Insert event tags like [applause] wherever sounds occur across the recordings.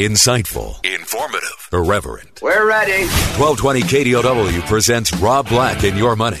Insightful, informative, irreverent. We're ready. 1220 KDOW presents Rob Black and Your Money,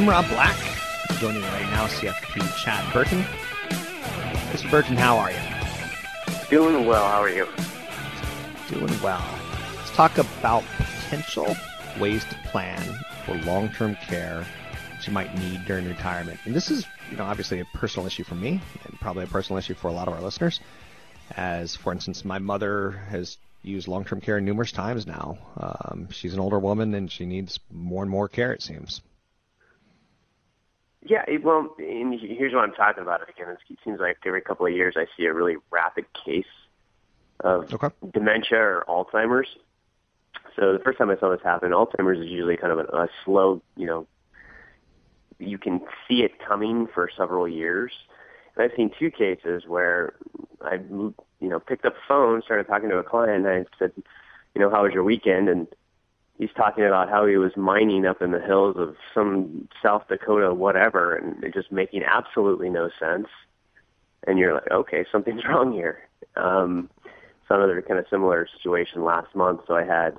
I'm Rob Black. Joining me right now, CFP Chad Burton. Mr. Burton, how are you? Doing well. How are you? Doing well. Let's talk about potential ways to plan for long-term care that you might need during retirement. And this is, you know, obviously a personal issue for me, and probably a personal issue for a lot of our listeners. As, for instance, my mother has used long-term care numerous times now. Um, she's an older woman, and she needs more and more care. It seems. Yeah, it, well, and here's what I'm talking about. Again, it seems like every couple of years I see a really rapid case of Okay. dementia or Alzheimer's. So the first time I saw this happen, Alzheimer's is usually kind of a, a slow, you know, you can see it coming for several years. And I've seen two cases where I, you know, picked up the phone, started talking to a client, and I said, you know, how was your weekend? And he's talking about how he was mining up in the hills of some South Dakota whatever and it just making absolutely no sense. And you're like, okay, something's [laughs] wrong here. Um, so another kind of similar situation last month. So I had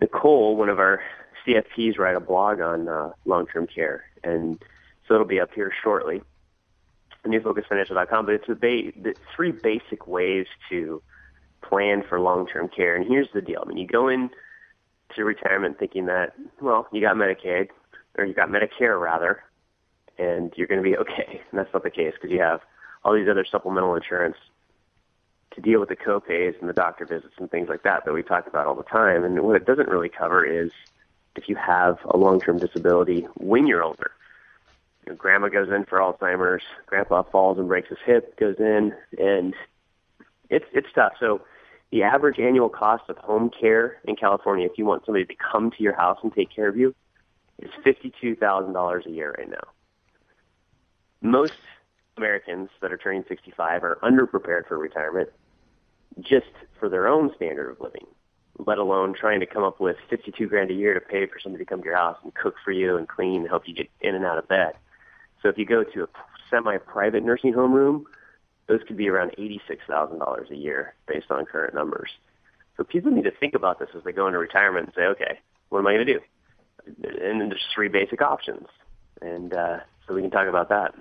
Nicole, one of our CFPs, write a blog on uh, long-term care, and so it'll be up here shortly. NewFocusFinancial.com. But it's ba- the three basic ways to plan for long-term care. And here's the deal: I mean, you go in to retirement thinking that, well, you got Medicaid, or you got Medicare rather, and you're going to be okay. [laughs] And that's not the case because you have all these other supplemental insurance to deal with the copays and the doctor visits and things like that that we talk about all the time. And what it doesn't really cover is if you have a long-term disability when you're older. You know, grandma goes in for Alzheimer's, grandpa falls and breaks his hip, goes in, and it's it's tough. So the average annual cost of home care in California, if you want somebody to come to your house and take care of you, is $52,000 a year right now. Most Americans that are turning 65 are underprepared for retirement just for their own standard of living, let alone trying to come up with 52 grand a year to pay for somebody to come to your house and cook for you and clean and help you get in and out of bed. So if you go to a semi-private nursing home room, those could be around $86,000 a year based on current numbers. So people need to think about this as they go into retirement and say, okay, what am I going to do? And then there's three basic options. And uh, so we can talk about that.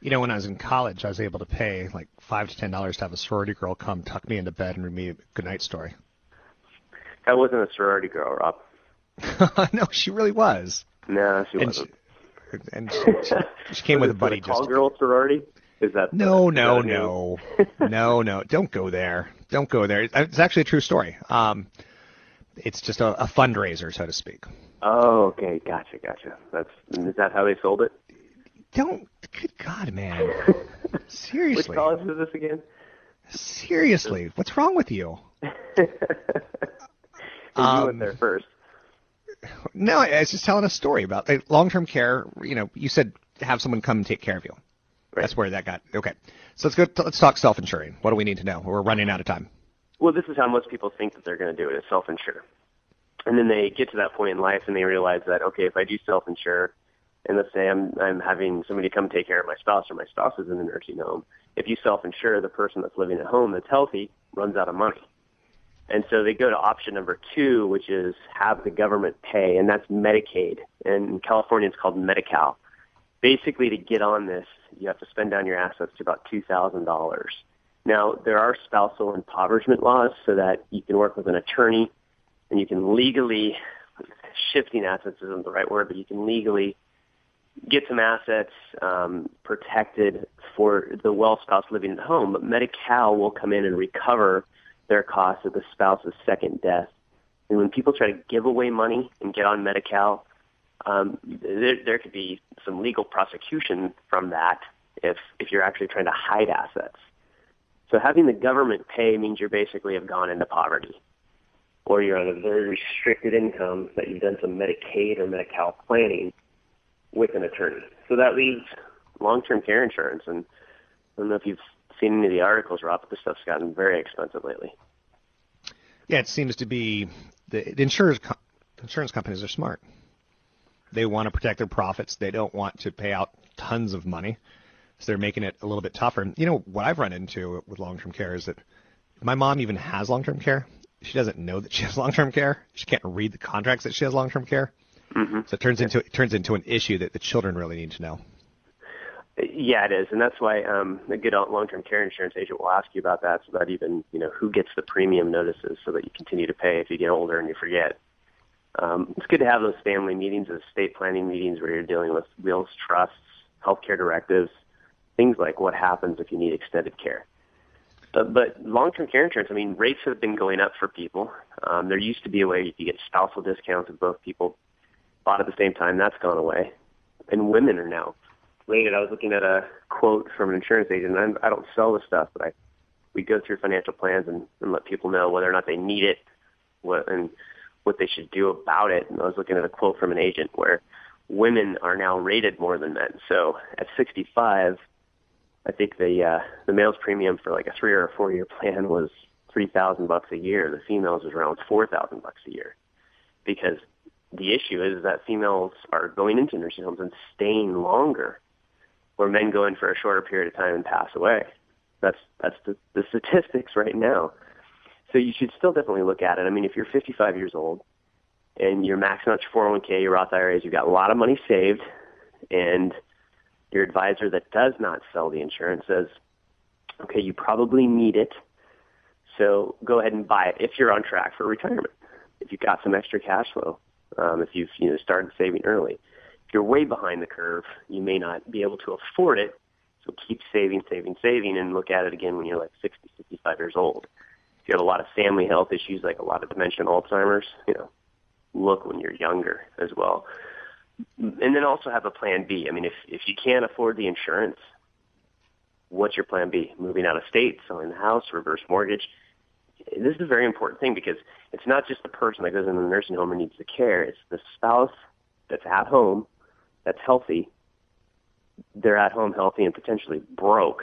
You know, when I was in college, I was able to pay like five to ten dollars to have a sorority girl come tuck me into bed and read me a goodnight story. I wasn't a sorority girl, Rob. [laughs] no, she really was. No, she And wasn't. She, and she, she, she came [laughs] with a buddy. the tall Just girl sorority? Is that no, no, that no, [laughs] no, no. Don't go there. Don't go there. It's actually a true story. Um, it's just a, a fundraiser, so to speak. Oh, okay, gotcha, gotcha. That's is that how they sold it? Don't. Good God, man. [laughs] Seriously. Which college is this again? Seriously, what's wrong with you? [laughs] you Um, went there first. No, I was just telling a story about uh, long-term care. You know, you said have someone come and take care of you. That's where that got okay. So let's go. Let's talk self-insuring. What do we need to know? We're running out of time. Well, this is how most people think that they're going to do it: is self-insure. And then they get to that point in life and they realize that okay, if I do self-insure, and let's say I'm I'm having somebody come take care of my spouse or my spouse is in the nursing home. If you self-insure, the person that's living at home that's healthy runs out of money. And so they go to option number two, which is have the government pay, and that's Medicaid. And in California, it's called Medi-Cal. Basically, to get on this, you have to spend down your assets to about $2,000. Now, there are spousal impoverishment laws so that you can work with an attorney and you can legally, shifting assets isn't the right word, but you can legally get some assets um, protected for the well spouse living at home. But Medi-Cal will come in and recover their costs of the spouse's second death. And when people try to give away money and get on Medi-Cal, um, there, there could be some legal prosecution from that if if you're actually trying to hide assets. So having the government pay means you basically have gone into poverty, or you're on a very restricted income that you've done some Medicaid or Medi-Cal planning with an attorney. So that leaves long-term care insurance, and I don't know if you've seen any of the articles, Rob, but this stuff's gotten very expensive lately. Yeah, it seems to be the, the insurance companies are smart. They want to protect their profits. They don't want to pay out tons of money, so they're making it a little bit tougher. And You know what I've run into with long-term care is that my mom even has long-term care. She doesn't know that she has [laughs] long-term care. She can't read the contracts that she has long-term care. Mm-hmm. So it turns into it turns into an issue that the children really need to know. Yeah, it is, and that's why um, a good long-term care insurance agent will ask you about that, so that even you know who gets the premium notices, so that you continue to pay if you get older and you forget. Um, it's good to have those family meetings, those estate planning meetings, where you're dealing with wills, trusts, healthcare directives, things like what happens if you need extended care. But, but long-term care insurance, I mean, rates have been going up for people. Um, there used to be a way you could get spousal discounts if both people bought at the same time. That's gone away, and women are now rated. I was looking at a quote from an insurance agent. And I don't sell the stuff, but I we go through financial plans and, and let people know whether or not they need it, what and what they should do about it. And I was looking at a quote from an agent where women are now rated more than men. So at 65, I think the uh, the male's premium for like a three or a four year plan was three thousand bucks a year. The females was around four thousand bucks a year, because the issue is that females are going into nursing homes and staying longer where men go in for a shorter period of time and pass away. That's that's the, the statistics right now. So you should still definitely look at it. I mean, if you're 55 years old and you're maxing out your 401k, your Roth IRAs, you've got a lot of money saved, and your advisor that does not sell the insurance says, okay, you probably need it, so go ahead and buy it if you're on track for retirement. If you've got some extra cash flow, um, if you've you know started saving early if you're way behind the curve, you may not be able to afford it. So keep saving, saving, saving, and look at it again when you're like 60, 65 years old. You have a lot of family health issues, like a lot of dementia and Alzheimer's, you know, look when you're younger as well. And then also have a plan B. I mean, if if you can't afford the insurance, what's your plan B? Moving out of state, selling the house, reverse mortgage. This is a very important thing because it's not just the person that goes into the nursing home and needs the care. It's the spouse that's at home that's healthy, they're at home healthy and potentially broke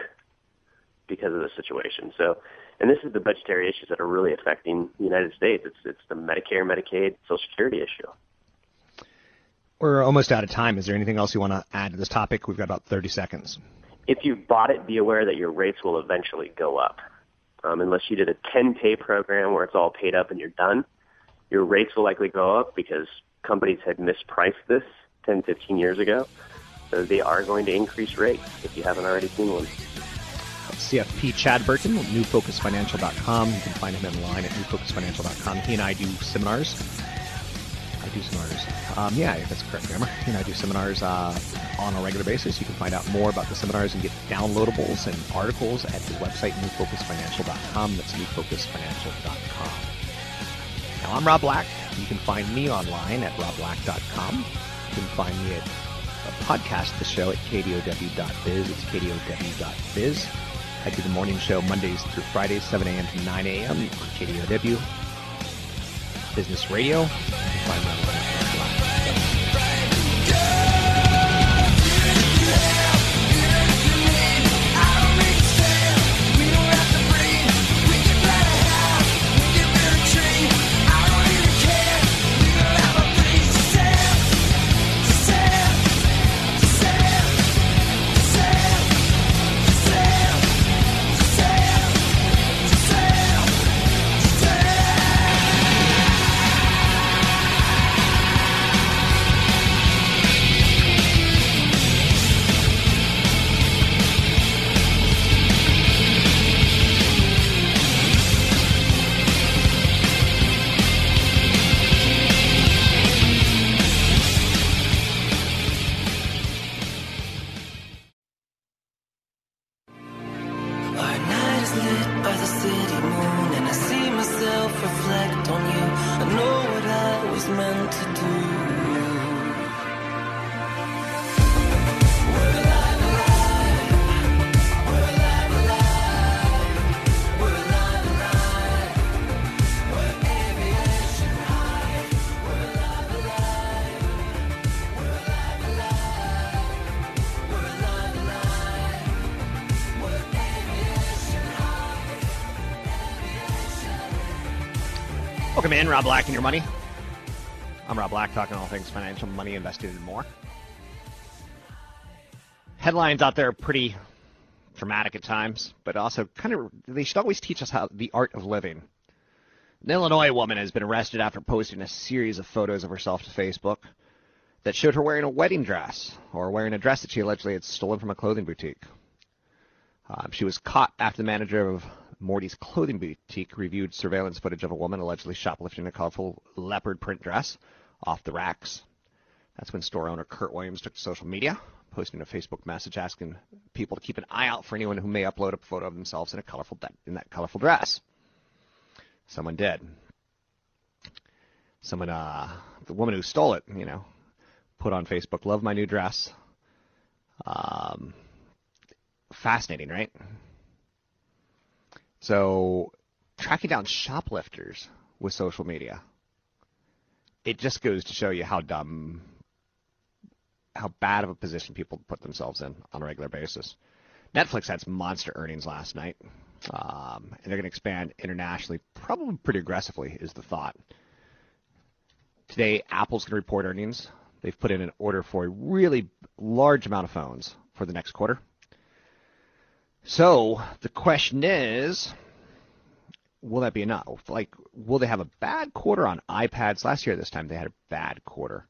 because of the situation. So, and this is the budgetary issues that are really affecting the United States. It's it's the Medicare, Medicaid, Social Security issue. We're almost out of time. Is there anything else you want to add to this topic? We've got about 30 seconds. If you bought it, be aware that your rates will eventually go up. Um, unless you did a 10-pay program where it's all paid up and you're done, your rates will likely go up because companies had mispriced this 10, 15 years ago. So they are going to increase rates if you haven't already seen one. CFP Chad Burton, newfocusfinancial.com. You can find him online at newfocusfinancial.com. He and I do seminars. I do seminars. Um, yeah, that's correct grammar. He and I do seminars uh, on a regular basis. You can find out more about the seminars and get downloadables and articles at his website newfocusfinancial.com. That's newfocusfinancial.com. Now, I'm Rob Black. You can find me online at robblack.com. You can find me at podcast, the show at kdow.biz. It's kdow.biz. I do the morning show Mondays through Fridays, 7 a.m. to 9 a.m. on KDOW Business Radio. City moon and I see myself reflect on you. I know what I was meant to do. Rob Black and your money. I'm Rob Black, talking all things financial, money, invested, and more. Headlines out there are pretty dramatic at times, but also kind of they should always teach us how the art of living. An Illinois woman has been arrested after posting a series of photos of herself to Facebook that showed her wearing a wedding dress or wearing a dress that she allegedly had stolen from a clothing boutique. Um, she was caught after the manager of Morty's clothing boutique reviewed surveillance footage of a woman allegedly shoplifting a colorful leopard print dress off the racks. That's when store owner Kurt Williams took to social media, posting a Facebook message asking people to keep an eye out for anyone who may upload a photo of themselves in a colorful in that colorful dress. Someone did. Someone, uh, the woman who stole it, you know, put on Facebook, "Love my new dress." Um, fascinating, right? So, tracking down shoplifters with social media, it just goes to show you how dumb, how bad of a position people put themselves in on a regular basis. Netflix had some monster earnings last night, um, and they're going to expand internationally, probably pretty aggressively, is the thought. Today, Apple's going to report earnings. They've put in an order for a really large amount of phones for the next quarter. So the question is, will that be enough? Like, will they have a bad quarter on iPads? Last year, this time they had a bad quarter,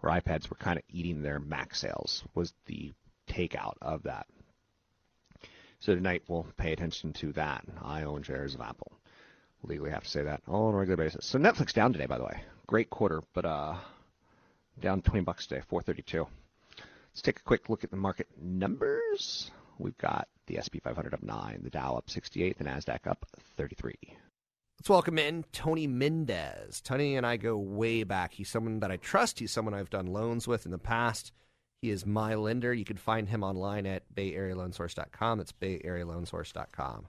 where iPads were kind of eating their Mac sales. Was the takeout of that? So tonight we'll pay attention to that. I own shares of Apple. Legally have to say that on a regular basis. So Netflix down today, by the way. Great quarter, but uh, down 20 bucks today, 432. Let's take a quick look at the market numbers. We've got the SP 500 up 9, the Dow up 68, the NASDAQ up 33. Let's welcome in Tony Mendez. Tony and I go way back. He's someone that I trust. He's someone I've done loans with in the past. He is my lender. You can find him online at bayarealoansource.com. That's bayarealoansource.com.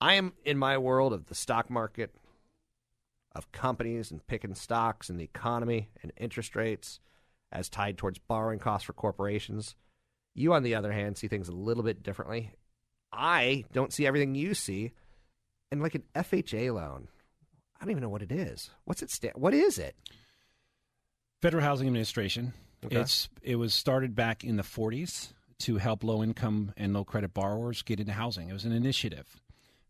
I am in my world of the stock market, of companies and picking stocks and the economy and interest rates as tied towards borrowing costs for corporations. You, on the other hand, see things a little bit differently. I don't see everything you see. And like an FHA loan, I don't even know what it is. What's it? Sta- what is it? Federal Housing Administration. Okay. It's it was started back in the 40s to help low income and low credit borrowers get into housing. It was an initiative,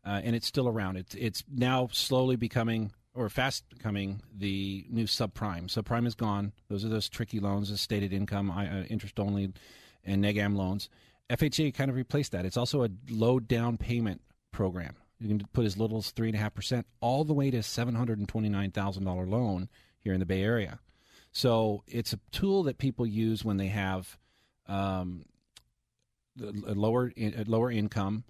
uh, and it's still around. It's it's now slowly becoming or fast becoming the new subprime. Subprime is gone. Those are those tricky loans, the stated income, uh, interest only, and negam loans. FHA kind of replaced that. It's also a low down payment program. You can put as little as three and a half percent, all the way to seven hundred and twenty nine thousand dollar loan here in the Bay Area. So it's a tool that people use when they have um, lower lower income,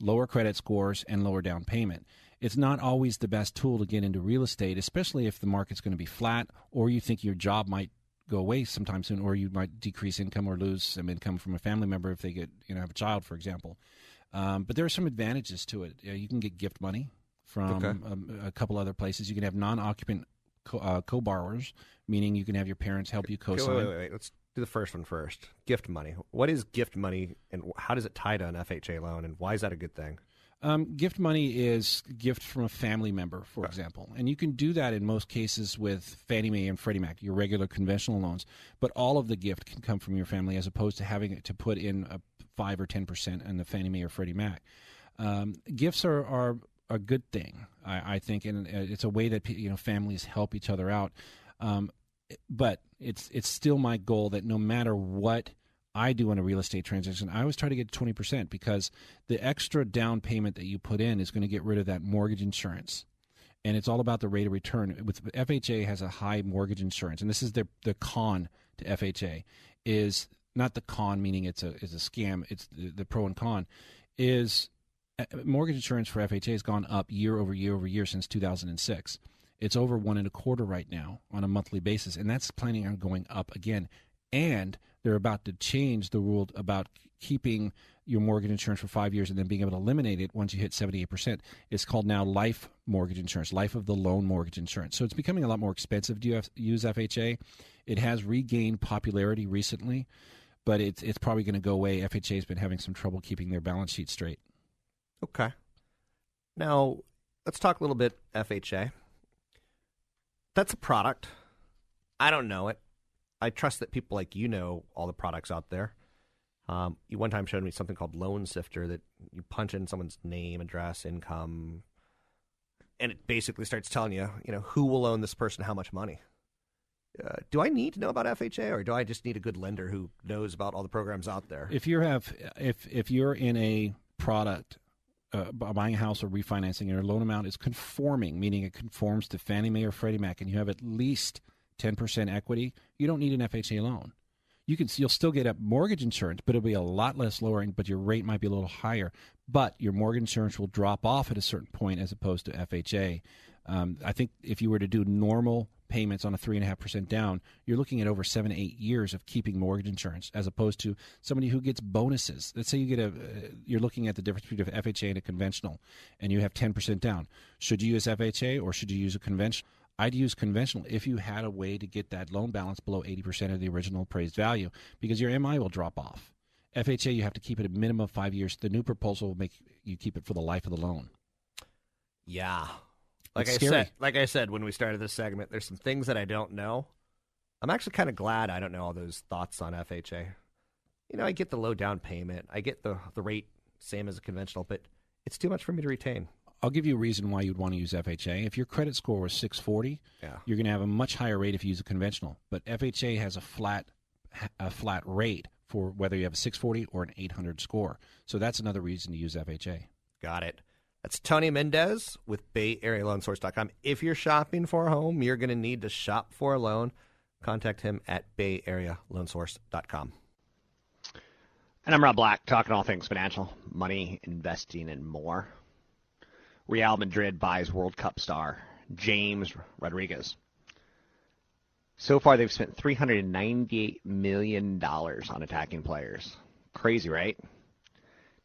lower credit scores, and lower down payment. It's not always the best tool to get into real estate, especially if the market's going to be flat or you think your job might go away sometime soon, or you might decrease income or lose some income from a family member if they get you know have a child, for example. Um, but there are some advantages to it. You, know, you can get gift money from Okay. um, a couple other places. You can have non-occupant co- uh, co-borrowers, meaning you can have your parents help you co-sign. wait, wait, wait. Let's do the first one first. Gift money. What is gift money, and how does it tie to an FHA loan, and why is that a good thing? Um, gift money is gift from a family member, for example, and you can do that in most cases with Fannie Mae and Freddie Mac, your regular conventional loans. But all of the gift can come from your family, as opposed to having it to put in a five or ten percent in the Fannie Mae or Freddie Mac. Um, gifts are, are a good thing, I, I think, and uh, it's a way that you know families help each other out. Um, but it's it's still my goal that no matter what I do on a real estate transaction, I always try to get twenty percent because the extra down payment that you put in is going to get rid of that mortgage insurance, and it's all about the rate of return. With FHA has a high mortgage insurance, and this is the the con to FHA is not the con meaning it's a is a scam. It's the, the pro and con is uh, mortgage insurance for FHA has gone up year over year over year since 2006. It's over one and a quarter right now on a monthly basis, and that's planning on going up again. And they're about to change the rule about keeping your mortgage insurance for five years and then being able to eliminate it once you hit 78%. It's called now life mortgage insurance, life of the loan mortgage insurance. So it's becoming a lot more expensive to use FHA. It has regained popularity recently, but it's, it's probably going to go away. FHA has been having some trouble keeping their balance sheet straight. Okay. Now, let's talk a little bit FHA. That's a product. I don't know it. I trust that people like you know all the products out there. Um, you one time showed me something called Loan Sifter that you punch in someone's name, address, income, and it basically starts telling you, you know, who will own this person how much money. Uh, do I need to know about FHA, or do I just need a good lender who knows about all the programs out there? If you have, if if you're in a product uh, buying a house or refinancing, and your loan amount is conforming, meaning it conforms to Fannie Mae or Freddie Mac, and you have at least 10% equity, you don't need an FHA loan. You can you'll still get a mortgage insurance, but it'll be a lot less lowering, but your rate might be a little higher. But your mortgage insurance will drop off at a certain point as opposed to FHA. Um, I think if you were to do normal payments on a three and a half percent down, you're looking at over seven, eight years of keeping mortgage insurance, as opposed to somebody who gets bonuses. Let's say you get a, uh, you're looking at the difference between FHA and a conventional, and you have ten percent down. Should you use FHA or should you use a conventional? I'd use conventional if you had a way to get that loan balance below 80% of the original appraised value because your MI will drop off. FHA, you have to keep it a minimum of five years. The new proposal will make you keep it for the life of the loan. Yeah. Like It's I scary. said, like I said when we started this segment, there's some things that I don't know. I'm actually kind of glad I don't know all those thoughts on FHA. You know, I get the low down payment, I get the the rate same as a conventional, but it's too much for me to retain. I'll give you a reason why you'd want to use FHA. If your credit score was 640, Yeah. you're going to have a much higher rate if you use a conventional. But FHA has a flat a flat rate for whether you have a 640 or an 800 score. So that's another reason to use FHA. Got it. That's Tony Mendez with Bay Area BayAreaLoanSource.com. If you're shopping for a home, you're going to need to shop for a loan. Contact him at BayAreaLoanSource.com. And I'm Rob Black, talking all things financial, money, investing, and more. Real Madrid buys World Cup star James Rodriguez. So far, they've spent $398 million on attacking players. Crazy, right?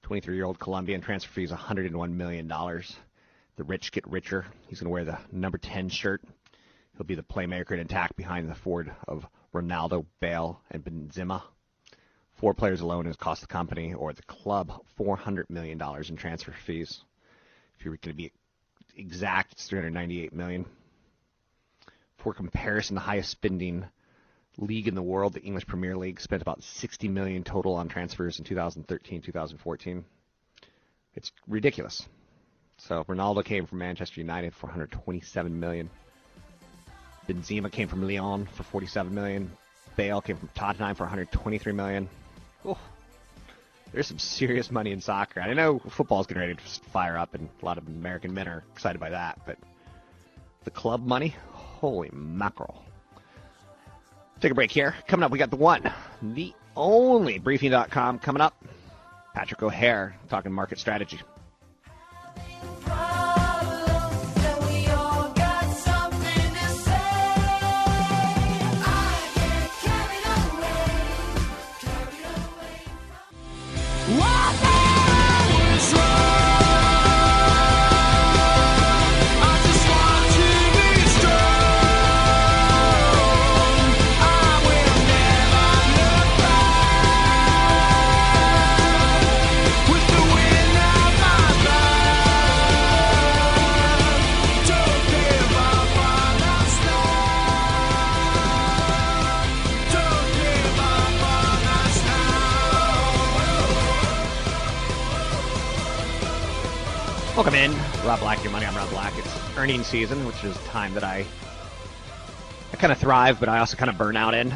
23 year old Colombian transfer fees $101 million. The rich get richer. He's going to wear the number 10 shirt. He'll be the playmaker in attack behind the forward of Ronaldo, Bale, and Benzema. Four players alone has cost the company or the club $400 million in transfer fees. If you're going to be exact, it's 398 million. For comparison, the highest spending league in the world, the English Premier League, spent about 60 million total on transfers in 2013, 2014. It's ridiculous. So Ronaldo came from Manchester United for 127 million. Benzema came from Lyon for 47 million. Bale came from Tottenham for 123 million. Oh, there's some serious money in soccer. I know football's getting ready to fire up, and a lot of American men are excited by that. But the club money, holy mackerel! Take a break here. Coming up, we got the one, the only briefing.com coming up. Patrick O'Hare talking market strategy. Money. I'm Rob Black. It's earnings season, which is time that I I kind of thrive, but I also kind of burn out in.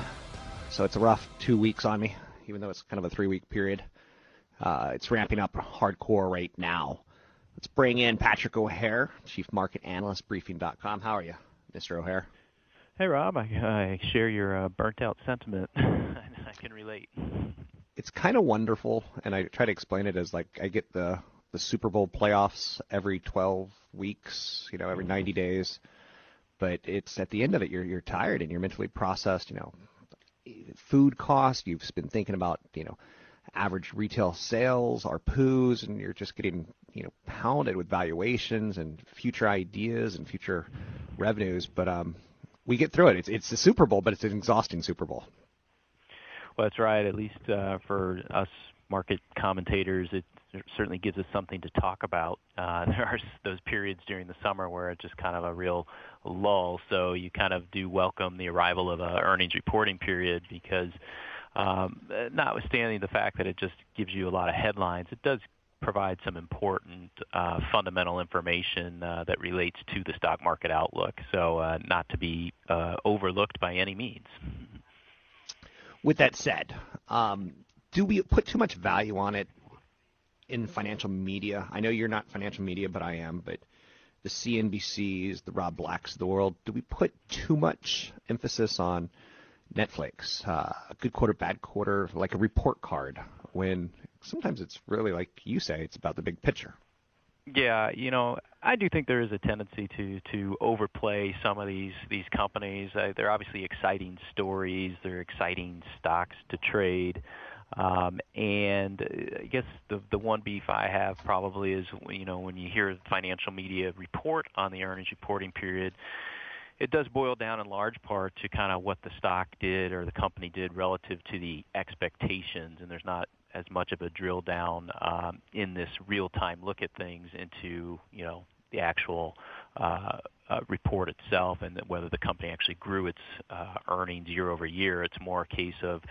So it's a rough two weeks on me, even though it's kind of a three week period. Uh, it's ramping up hardcore right now. Let's bring in Patrick O'Hare, Chief Market Analyst, Briefing.com. How are you, Mr. O'Hare? Hey, Rob. I, I share your uh, burnt out sentiment. [laughs] I can relate. It's kind of wonderful, and I try to explain it as like I get the the Super Bowl playoffs every 12 weeks, you know, every 90 days. But it's at the end of it, you're you're tired and you're mentally processed. You know, food costs. You've been thinking about you know average retail sales, ARPUs, and you're just getting you know pounded with valuations and future ideas and future revenues. But um, we get through it. It's it's the Super Bowl, but it's an exhausting Super Bowl. Well, that's right. At least uh, for us market commentators, it certainly gives us something to talk about. Uh, [laughs] there are those periods during the summer where it's just kind of a real lull. So you kind of do welcome the arrival of a earnings reporting period because, um, notwithstanding the fact that it just gives you a lot of headlines, it does provide some important uh, fundamental information uh, that relates to the stock market outlook. So uh, not to be uh, overlooked by any means. With that said, um, do we put too much value on it in financial media? I know you're not financial media, but I am. But the CNBCs, the Rob Blacks of the world, do we put too much emphasis on Netflix, uh, a good quarter, bad quarter, like a report card, when sometimes it's really like you say, it's about the big picture. Yeah, you know, I do think there is a tendency to to overplay some of these these companies. Uh, they're obviously exciting stories. They're exciting stocks to trade. Um, and uh, I guess the the one beef I have probably is you know when you hear financial media report on the earnings reporting period, it does boil down in large part to kind of what the stock did or the company did relative to the expectations, and there's not as much of a drill down um, in this real time look at things into you know the actual report itself and whether the company actually grew its uh, earnings year over year. It's more a case of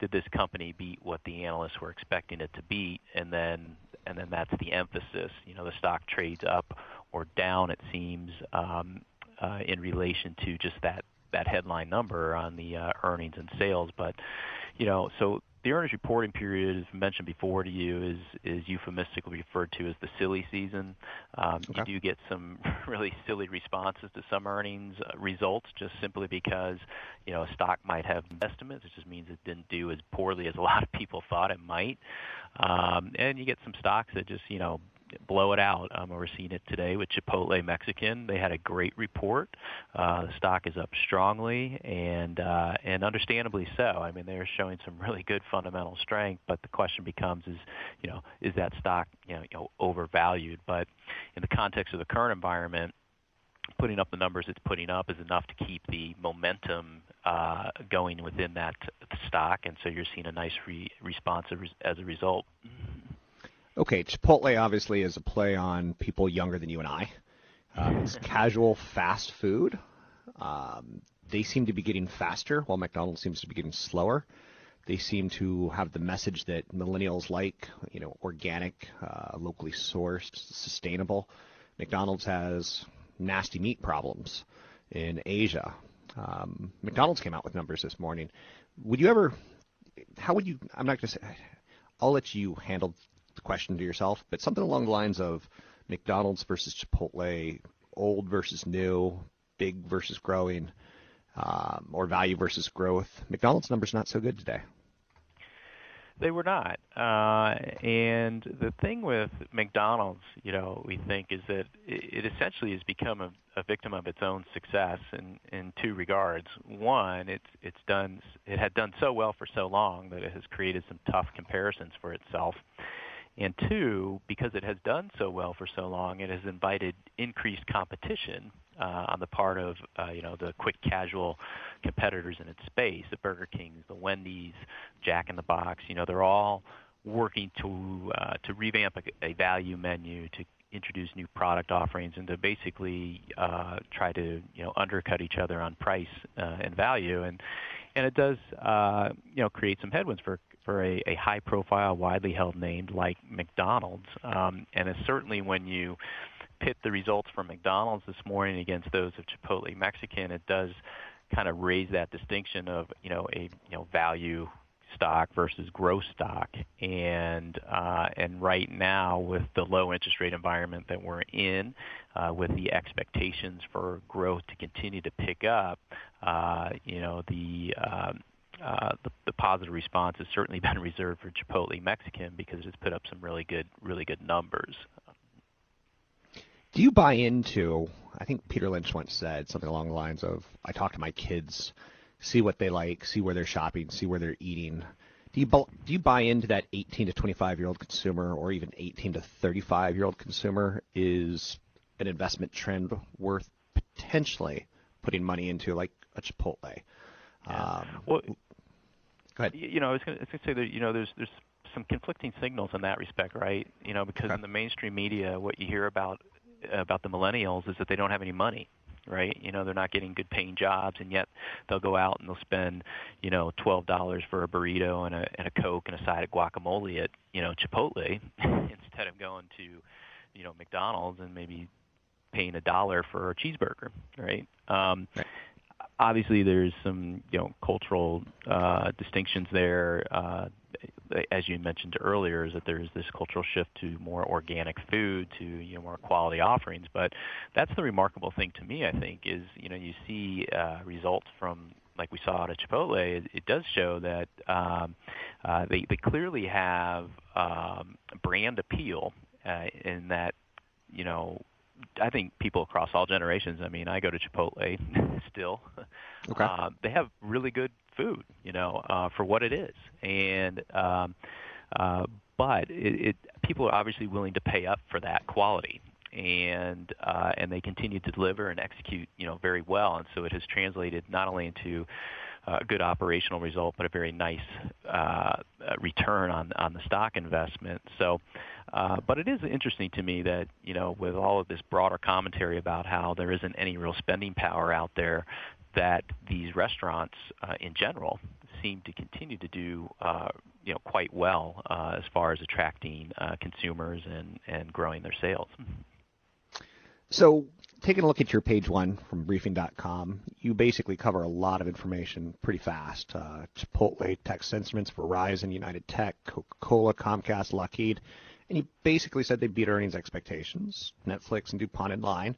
did this company beat what the analysts were expecting it to beat, and then and then that's the emphasis. You know, the stock trades up or down. It seems um, uh, in relation to just that that headline number on the uh, earnings and sales, but you know, so the earnings reporting period, as mentioned before to you, is is euphemistically referred to as the silly season. Um, okay. You do get some [laughs] really silly responses to some earnings uh, results, just simply because you know a stock might have estimates. It just means it didn't do as poorly as a lot of people thought it might. Um, and you get some stocks that just you know blow it out. Um, we're seeing it today with Chipotle Mexican. They had a great report. Uh, the stock is up strongly, and uh, and understandably so. I mean, they're showing some really good fundamental strength. But the question becomes: is you know is that stock you know, you know overvalued? But in the context of the current environment, putting up the numbers it's putting up is enough to keep the momentum uh, going within that stock, and so you're seeing a nice re- response as a result. Okay, Chipotle obviously is a play on people younger than you and I. Um, it's casual fast food. Um, they seem to be getting faster, while McDonald's seems to be getting slower. They seem to have the message that millennials like, you know, organic, uh, locally sourced, sustainable. McDonald's has nasty meat problems in Asia. Um, McDonald's came out with numbers this morning. Would you ever? How would you? I'm not going to say. I'll let you handle question to yourself, but something along the lines of McDonald's versus Chipotle, old versus new, big versus growing, um, or value versus growth. McDonald's numbers not so good today. They were not. Uh, and the thing with McDonald's, you know, we think is that it, essentially has become a, a victim of its own success in, in two regards. One, it's it's done it had done so well for so long that it has created some tough comparisons for itself. And two, because it has done so well for so long, it has invited increased competition uh, on the part of uh, you know the quick casual competitors in its space, the Burger Kings, the Wendy's, Jack in the Box. You know, they're all working to uh, to revamp a, a value menu, to introduce new product offerings, and to basically uh, try to you know undercut each other on price uh, and value. And and it does uh, you know create some headwinds for for a, a high profile, widely held name like McDonald's. Um, and it's certainly when you pit the results from McDonald's this morning against those of Chipotle Mexican, it does kind of raise that distinction of you know a you know value stock versus growth stock and uh, and right now with the low interest rate environment that we're in uh, with the expectations for growth to continue to pick up uh, you know the um, uh, the, the positive response has certainly [laughs] been reserved for Chipotle Mexican because it's put up some really good, really good numbers. Do you buy into? I think Peter Lynch once said something along the lines of, "I talk to my kids, see what they like, see where they're shopping, see where they're eating." Do you do you buy into that 18 to 25 year old consumer, or even 18 to 35 year old consumer, is an investment trend worth potentially putting money into, like a Chipotle? Yeah. Um, well, go ahead. You know, I was going to say that you know there's there's some conflicting signals in that respect, right? You know, because in the mainstream media, what you hear about about the millennials is that they don't have any money, right? You know, they're not getting good paying jobs, and yet they'll go out and they'll spend, you know, twelve dollars for a burrito and a and a coke and a side of guacamole at you know Chipotle [laughs] instead of going to, you know, McDonald's and maybe paying a dollar for a cheeseburger, right? Um, Obviously, there's some you know cultural uh, distinctions there. Uh, as you mentioned earlier, is that there's this cultural shift to more organic food, to you know more quality offerings. But that's the remarkable thing to me. I think is you know you see uh, results from like we saw at Chipotle. It, does show that um, uh, they they clearly have um, brand appeal in that you know I think people across all generations. I mean, I go to Chipotle [laughs] still. Okay. Uh, they have really good food, you know, uh, for what it is, and um, uh, but it, it, people are obviously willing to pay up for that quality, and uh, and they continue to deliver and execute, you know, very well, and so it has translated not only into a good operational result, but a very nice uh, return on the stock investment. So, uh, but it is interesting to me that you know, with all of this broader commentary about how there isn't any real spending power out there, that these restaurants uh, in general seem to continue to do you know quite well as far as attracting consumers and and growing their sales. So, taking a look at your page one from briefing.com, you basically cover a lot of information pretty fast. Uh, Chipotle, Texas Instruments, Verizon, United Tech, Coca-Cola, Comcast, Lockheed, and you basically said they beat earnings expectations. Netflix and DuPont in line.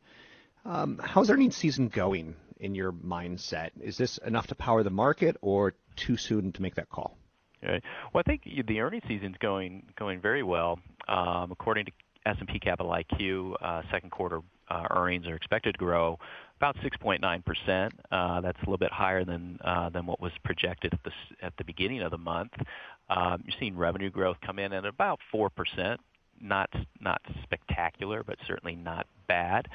Um, how's earnings season going in your mindset? Is this enough to power the market, or too soon to make that call? Right. Well, I think the earnings season's going going very well. Um, according to S&P Capital IQ, uh, second quarter earnings are expected to grow about 6.9 percent. Uh, that's a little bit higher than uh, than what was projected at the at the beginning of the month. Um, you're seeing revenue growth come in at about four percent. Not not spectacular, but certainly not bad.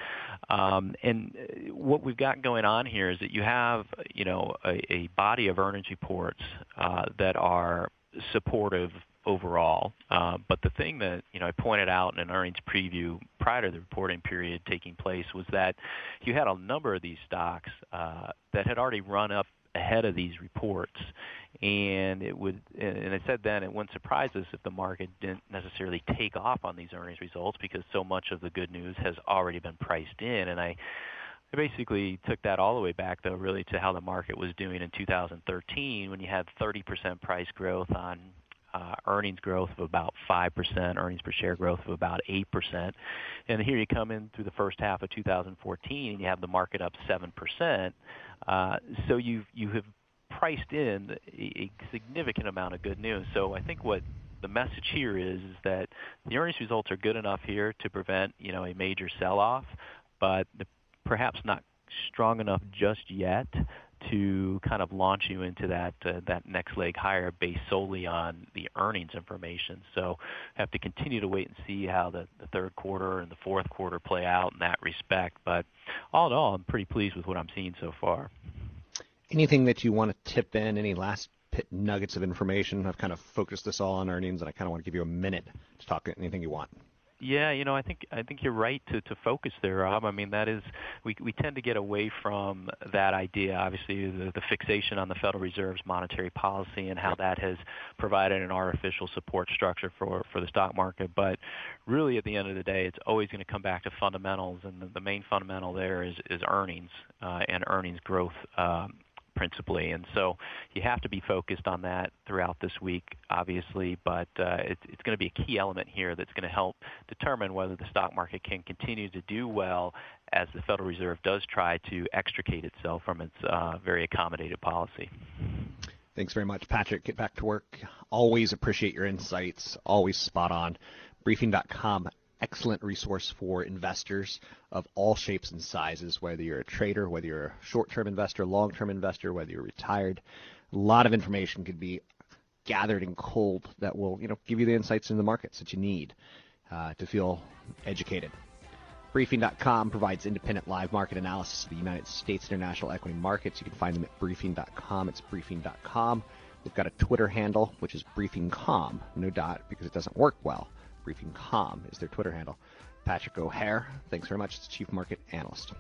Um, and uh, what we've got going on here is that you have you know a, a body of earnings reports uh, that are supportive overall. Uh, but the thing that you know I pointed out in an earnings preview prior to the reporting period taking place was that you had a number of these stocks uh, that had already run up ahead of these reports, and it would. And I said then it wouldn't surprise us if the market didn't necessarily take off on these earnings results because so much of the good news has already been priced in. And I I basically took that all the way back, though, really to how the market was doing in 2013 when you had 30% price growth on earnings growth of about 5%, earnings per share growth of about 8%. And here you come in through the first half of 2014 and you have the market up 7%. Uh, so you've, you have priced in a, a significant amount of good news. So I think what the message here is, is that the earnings results are good enough here to prevent, you know, a major sell-off, but the, perhaps not strong enough just yet to kind of launch you into that uh, that next leg higher based solely on the earnings information. So have to continue to wait and see how the, the third quarter and the fourth quarter play out in that respect. But all in all, I'm pretty pleased with what I'm seeing so far. Anything that you want to tip in? Any last pit nuggets of information? I've kind of focused this all on earnings, and I kind of want to give you a minute to talk anything you want. Yeah, you know, I think I think you're right to to focus there, Rob. I mean, that is we we tend to get away from that idea. Obviously, the, the fixation on the Federal Reserve's monetary policy and how that has provided an artificial support structure for for the stock market. But really, at the end of the day, it's always going to come back to fundamentals, and the, the main fundamental there is is earnings uh, and earnings growth. Um, principally. And so you have to be focused on that throughout this week, obviously, but uh, it, it's going to be a key element here that's going to help determine whether the stock market can continue to do well as the Federal Reserve does try to extricate itself from its uh, very accommodative policy. Thanks very much, Patrick. Get back to work. Always appreciate your insights. Always spot on. Briefing.com, excellent resource for investors of all shapes and sizes, whether you're a trader, whether you're a short-term investor, long-term investor, whether you're retired. A lot of information could be gathered and culled that will, you know, give you the insights in the markets that you need uh, to feel educated. Briefing.com provides independent live market analysis of the United States international equity markets. You can find them at briefing.com. It's briefing.com. We've got a Twitter handle, which is briefingcom, no dot, because it doesn't work well. Briefingcom is their Twitter handle. Patrick O'Hare, thanks very much. It's Chief Market Analyst.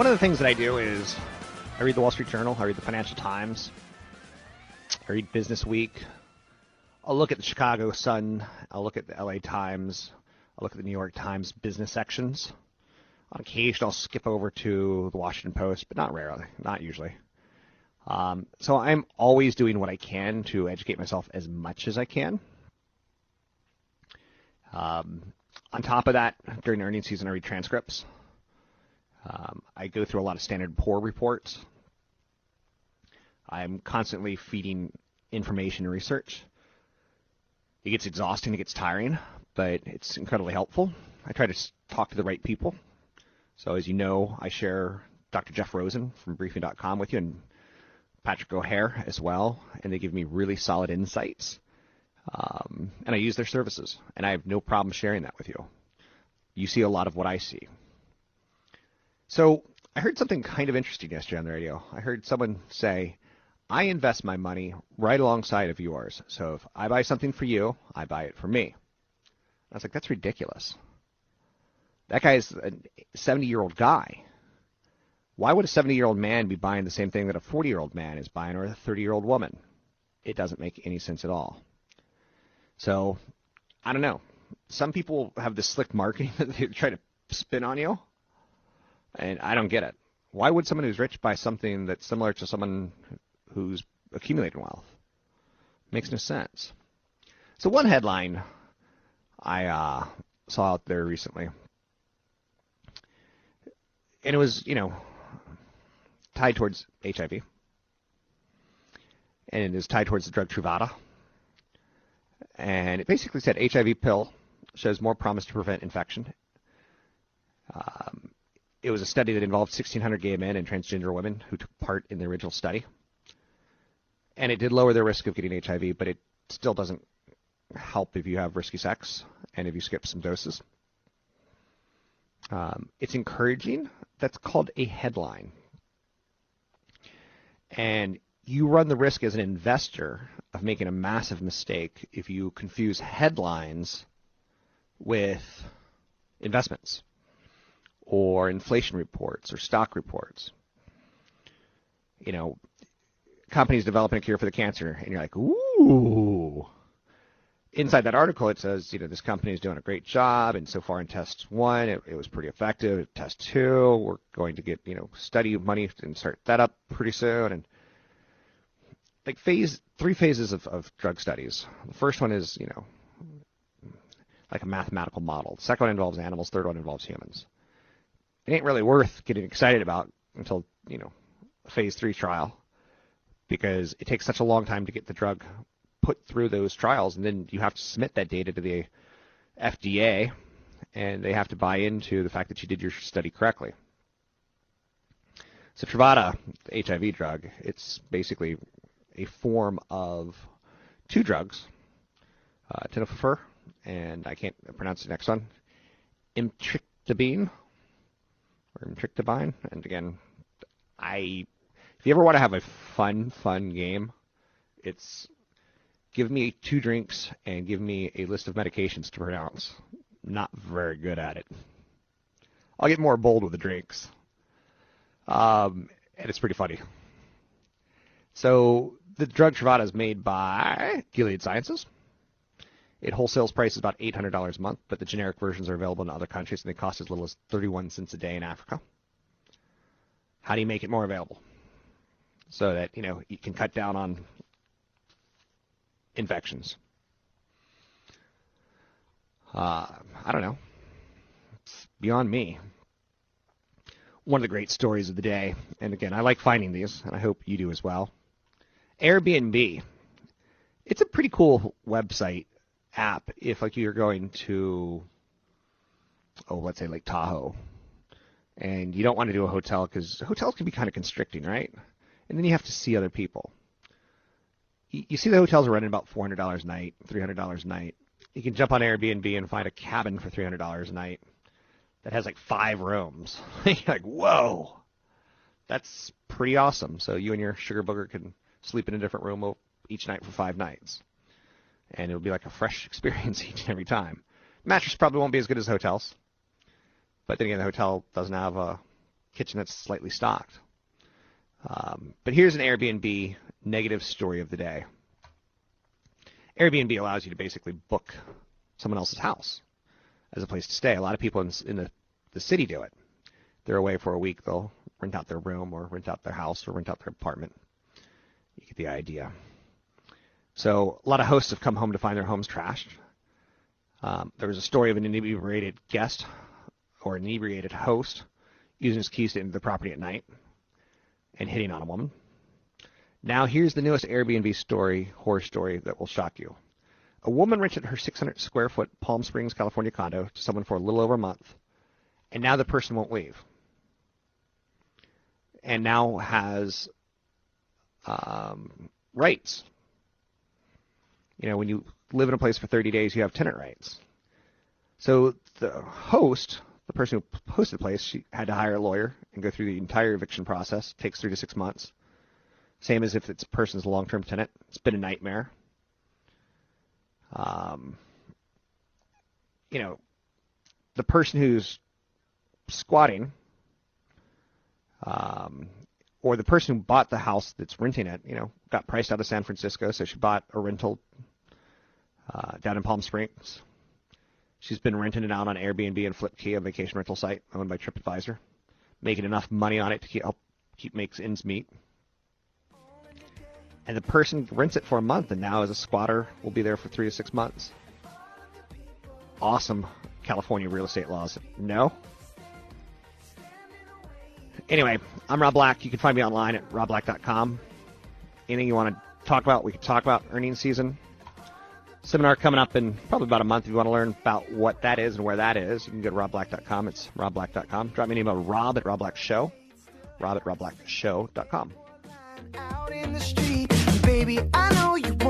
One of the things that I do is I read the Wall Street Journal, I read the Financial Times, I read Business Week. I'll look at the Chicago Sun, I'll look at the LA Times, I'll look at the New York Times business sections. On occasion, I'll skip over to the Washington Post, but not rarely, not usually. Um, so I'm always doing what I can to educate myself as much as I can. Um, on top of that, during earnings season, I read transcripts. Um, I go through a lot of Standard Poor reports. I'm constantly feeding information and research. It gets exhausting, it gets tiring, but it's incredibly helpful. I try to talk to the right people. So, as you know, I share Dr. Jeff Rosen from Briefing.com with you and Patrick O'Hare as well, and they give me really solid insights. Um, and I use their services, and I have no problem sharing that with you. You see a lot of what I see. So I heard something kind of interesting yesterday on the radio. I heard someone say, I invest my money right alongside of yours. So if I buy something for you, I buy it for me. I was like, that's ridiculous. That guy's a 70 year old guy. Why would a 70 year old man be buying the same thing that a 40 year old man is buying or a 30 year old woman? It doesn't make any sense at all. So, I don't know. Some people have this slick marketing [laughs] that they try to spin on you. And I don't get it. Why would someone who's rich buy something that's similar to someone who's accumulating wealth? Makes no sense. So one headline I uh, saw out there recently, and it was you know tied towards HIV, and it is tied towards the drug Truvada, and it basically said HIV pill shows more promise to prevent infection. Um, it was a study that involved 1,600 gay men and transgender women who took part in the original study. And it did lower their risk of getting HIV, but it still doesn't help if you have risky sex and if you skip some doses. Um, it's encouraging. That's called a headline. And you run the risk as an investor of making a massive mistake if you confuse headlines with investments or inflation reports or stock reports. You know, companies developing a cure for the cancer, and you're like, ooh. Inside that article, it says, you know, this company is doing a great job, and so far in test one, it, it was pretty effective. Test two, we're going to get, you know, study money and start that up pretty soon. And like phase, three phases of, of drug studies. The first one is, you know, like a mathematical model. The second one involves animals. Third one involves humans it ain't really worth getting excited about until you know phase three trial because it takes such a long time to get the drug put through those trials, and then you have to submit that data to the FDA, and they have to buy into the fact that you did your study correctly. So Truvada, the HIV drug, it's basically a form of two drugs, uh, tenofovir, and I can't pronounce the next one, emtricitabine, Trick to Bind. And again, I if you ever want to have a fun, fun game, it's give me two drinks and give me a list of medications to pronounce. Not very good at it. I'll get more bold with the drinks. Um, and it's pretty funny. So the drug Truvada is made by Gilead Sciences. It wholesales price is about $800 a month, but the generic versions are available in other countries and they cost as little as 31 cents a day in Africa. How do you make it more available? So that, you know, you can cut down on infections. Uh, I don't know. It's beyond me. One of the great stories of the day, and again, I like finding these, and I hope you do as well. Airbnb. It's a pretty cool website app if like you're going to oh let's say like Tahoe and you don't want to do a hotel because hotels can be kind of constricting right? And then you have to see other people. You, you see the hotels are running about $400 a night $300 a night. You can jump on Airbnb and find a cabin for $300 a night that has like five rooms. [laughs] You're like whoa that's pretty awesome. So you and your sugar booger can sleep in a different room each night for five nights and it'll be like a fresh [laughs] experience each and every time. Mattress probably won't be as good as hotels, but then again, the hotel doesn't have a kitchen that's slightly stocked. Um, but here's an Airbnb negative story of the day. Airbnb allows you to basically book someone else's house as a place to stay. A lot of people in, in the, the city do it. They're away for a week, they'll rent out their room or rent out their house or rent out their apartment. You get the idea. So a lot of hosts have come home to find their homes trashed. Um, there was a story of an inebriated guest or inebriated host using his keys to enter the property at night and hitting on a woman. Now here's the newest Airbnb story, horror story that will shock you. A woman rented her 600 square foot Palm Springs, California condo to someone for a little over a month, and now the person won't leave. And now has um, rights you know, when you live in a place for 30 days, you have tenant rights. So the host, the person who hosted the place, she had to hire a lawyer and go through the entire eviction process. It takes three to six months. Same as if it's a person's long-term tenant. It's been a nightmare. Um, you know, the person who's squatting, um, or the person who bought the house that's renting it, you know, got priced out of San Francisco, so she bought a rental uh, down in Palm Springs. She's been renting it out on Airbnb and Flipkey, a vacation rental site owned by TripAdvisor, making enough money on it to keep, help keep makes ends meet. And the person rents it for a month, and now as a squatter will be there for three to six months. Awesome California real estate laws. No. Anyway, I'm Rob Black. You can find me online at robblack.com. Anything you want to talk about, we can talk about earnings season seminar coming up in probably about a month. If you want to learn about what that is and where that is, you can go to robblack.com. It's robblack.com. Drop me an email, rob at robblackshow, rob at robblackshow.com. Out in the street, baby, I know you wanted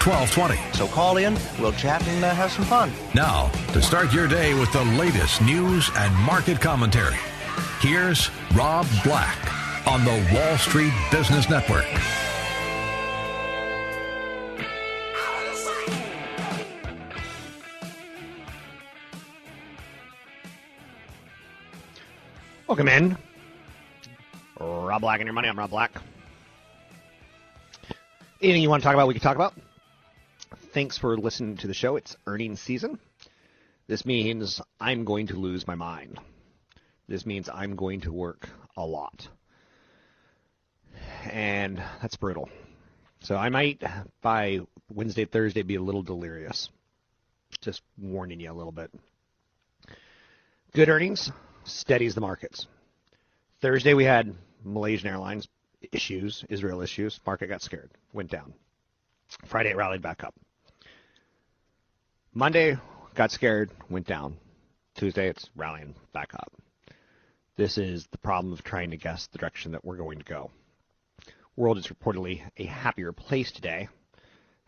1220. So call in, we'll chat and uh, have some fun. Now, to start your day with the latest news and market commentary, here's Rob Black on the Wall Street Business Network. Welcome Welcome in. Rob Black and your money. I'm Rob Black. Anything you want to talk about, we can talk about. Thanks for listening to the show. It's earnings season. This means I'm going to lose my mind. This means I'm going to work a lot. And that's brutal. So I might, by Wednesday, Thursday, be a little delirious. Just warning you a little bit. Good earnings steadies the markets. Thursday we had Malaysian Airlines issues, Israel issues. Market got scared, went down. Friday it rallied back up. Monday got scared, went down. Tuesday it's rallying back up. This is the problem of trying to guess the direction that we're going to go. World is reportedly a happier place today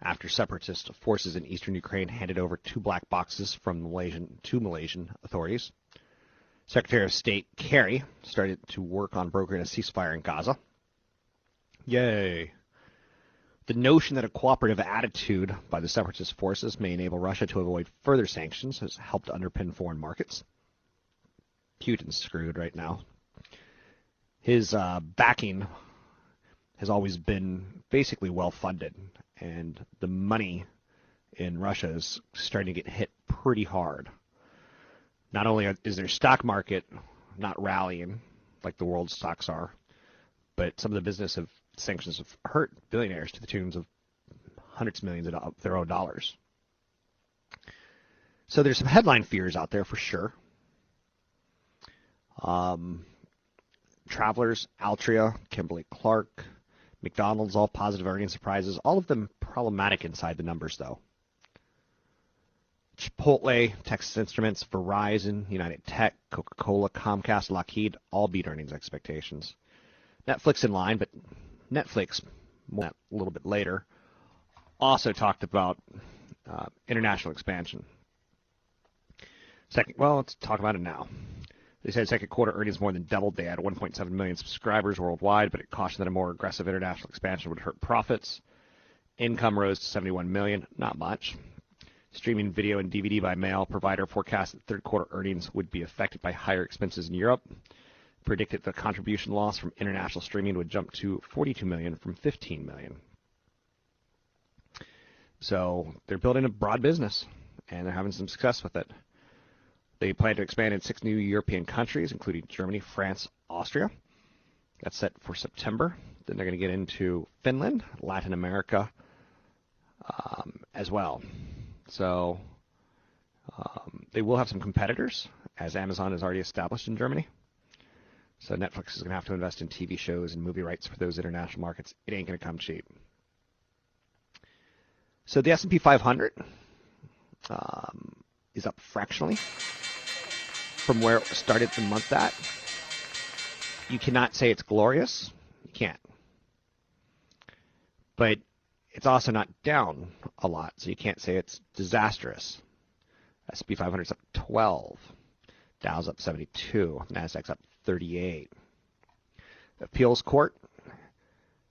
after separatist forces in eastern Ukraine handed over two black boxes from Malaysian to Malaysian authorities. Secretary of State Kerry started to work on brokering a ceasefire in Gaza. Yay. The notion that a cooperative attitude by the separatist forces may enable Russia to avoid further sanctions has helped underpin foreign markets. Putin's screwed right now. His uh, backing has always been basically well funded, and the money in Russia is starting to get hit pretty hard. Not only is their stock market not rallying like the world stocks are, but some of the business of sanctions have hurt billionaires to the tunes of hundreds of millions of their own dollars. So there's some headline fears out there for sure. Um, Travelers, Altria, Kimberly Clark, McDonald's, all positive earnings surprises. All of them problematic inside the numbers, though. Chipotle, Texas Instruments, Verizon, United Tech, Coca-Cola, Comcast, Lockheed all beat earnings expectations. Netflix in line, but Netflix a little bit later also talked about uh, international expansion. Second, well, let's talk about it now. They said second quarter earnings more than doubled. They had 1.7 million subscribers worldwide, but it cautioned that a more aggressive international expansion would hurt profits. Income rose to 71 million, not much. Streaming video and DVD by mail provider forecast that third quarter earnings would be affected by higher expenses in Europe. Predicted the contribution loss from international streaming would jump to 42 million from 15 million. So they're building a broad business, and they're having some success with it. They plan to expand in six new European countries, including Germany, France, Austria. That's set for September. Then they're going to get into Finland, Latin America um, as well. So um, they will have some competitors, as Amazon is already established in Germany. So Netflix is going to have to invest in TV shows and movie rights for those international markets. It ain't going to come cheap. So the S&P 500 um, is up fractionally from where it started the month at. You cannot say it's glorious. You can't. But it's also not down a lot, so you can't say it's disastrous. S&P 500 is up 12. Dow's up 72. Nasdaq's up 38. Appeals court,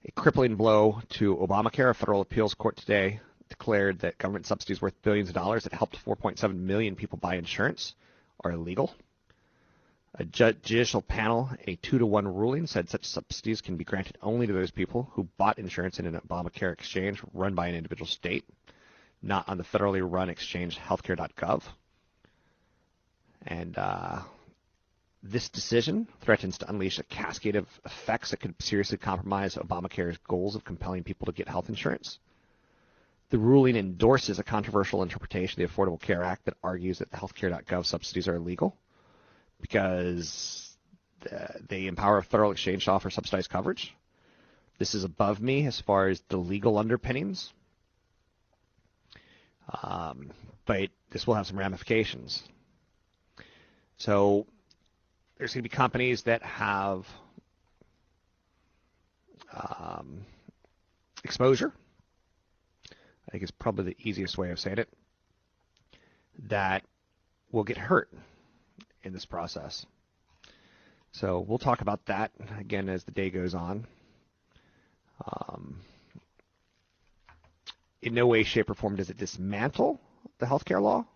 a crippling blow to Obamacare. A federal appeals court today declared that government subsidies worth billions of dollars that helped 4.7 million people buy insurance are illegal. A judicial panel, a two to one ruling, said such subsidies can be granted only to those people who bought insurance in an Obamacare exchange run by an individual state, not on the federally run exchange healthcare.gov. And uh, this decision threatens to unleash a cascade of effects that could seriously compromise Obamacare's goals of compelling people to get health insurance. The ruling endorses a controversial interpretation of the Affordable Care Act that argues that the healthcare.gov subsidies are illegal because they empower a federal exchange to offer subsidized coverage. This is above me as far as the legal underpinnings, um, but this will have some ramifications. So there's going to be companies that have um, exposure I think is probably the easiest way of saying it, that will get hurt in this process. So we'll talk about that again as the day goes on. Um, in no way, shape, or form does it dismantle the healthcare law,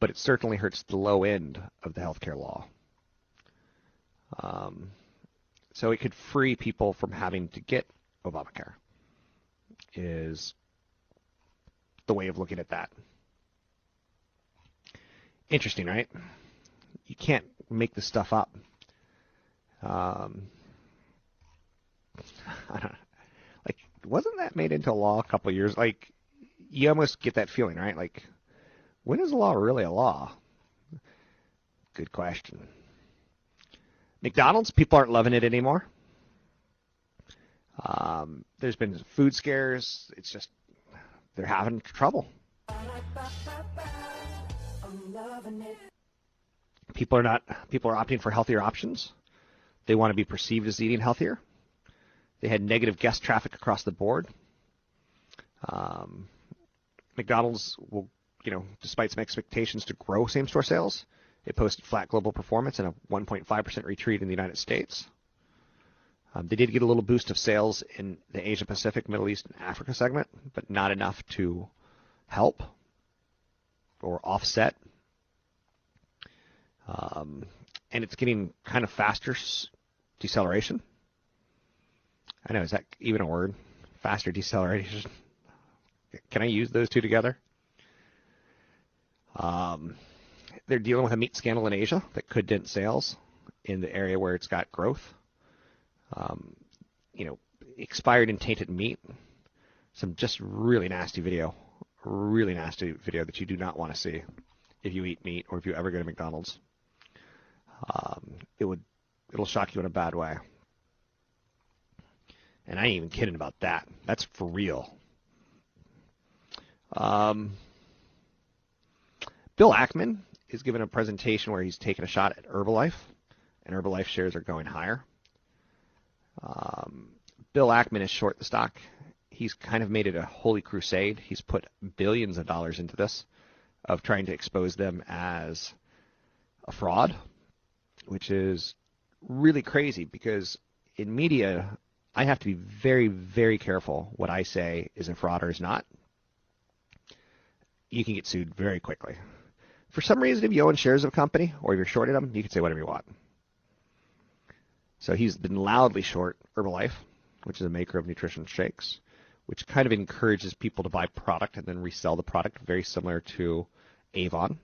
but it certainly hurts the low end of the healthcare law. Um, so it could free people from having to get Obamacare. Is the way of looking at that. Interesting, right? You can't make this stuff up. Um, [laughs] I don't like wasn't that made into law a couple years? Like you almost get that feeling, right? Like when is a law really a law? Good question. McDonald's, people aren't loving it anymore. Um, there's been food scares. It's just they're having trouble. People are not. People are opting for healthier options. They want to be perceived as eating healthier. They had negative guest traffic across the board. Um, McDonald's will, you know, despite some expectations to grow same-store sales, it posted flat global performance and a 1.5% retreat in the United States. Um, they did get a little boost of sales in the Asia Pacific, Middle East, and Africa segment, but not enough to help or offset. Um, and it's getting kind of faster deceleration. I know, is that even a word? Faster deceleration. Can I use those two together? Um, they're dealing with a meat scandal in Asia that could dent sales in the area where it's got growth. Um, you know, expired and tainted meat. Some just really nasty video, really nasty video that you do not want to see if you eat meat or if you ever go to McDonald's. Um, it would, it'll shock you in a bad way. And I ain't even kidding about that. That's for real. Um, Bill Ackman is giving a presentation where he's taking a shot at Herbalife, and Herbalife shares are going higher. Um, Bill Ackman is short the stock. He's kind of made it a holy crusade. He's put billions of dollars into this, of trying to expose them as a fraud, which is really crazy because in media, I have to be very, very careful what I say is a fraud or is not. You can get sued very quickly. For some reason, if you own shares of a company or if you're shorting them, you can say whatever you want. So he's been loudly short Herbalife, which is a maker of nutrition shakes, which kind of encourages people to buy product and then resell the product, very similar to Avon.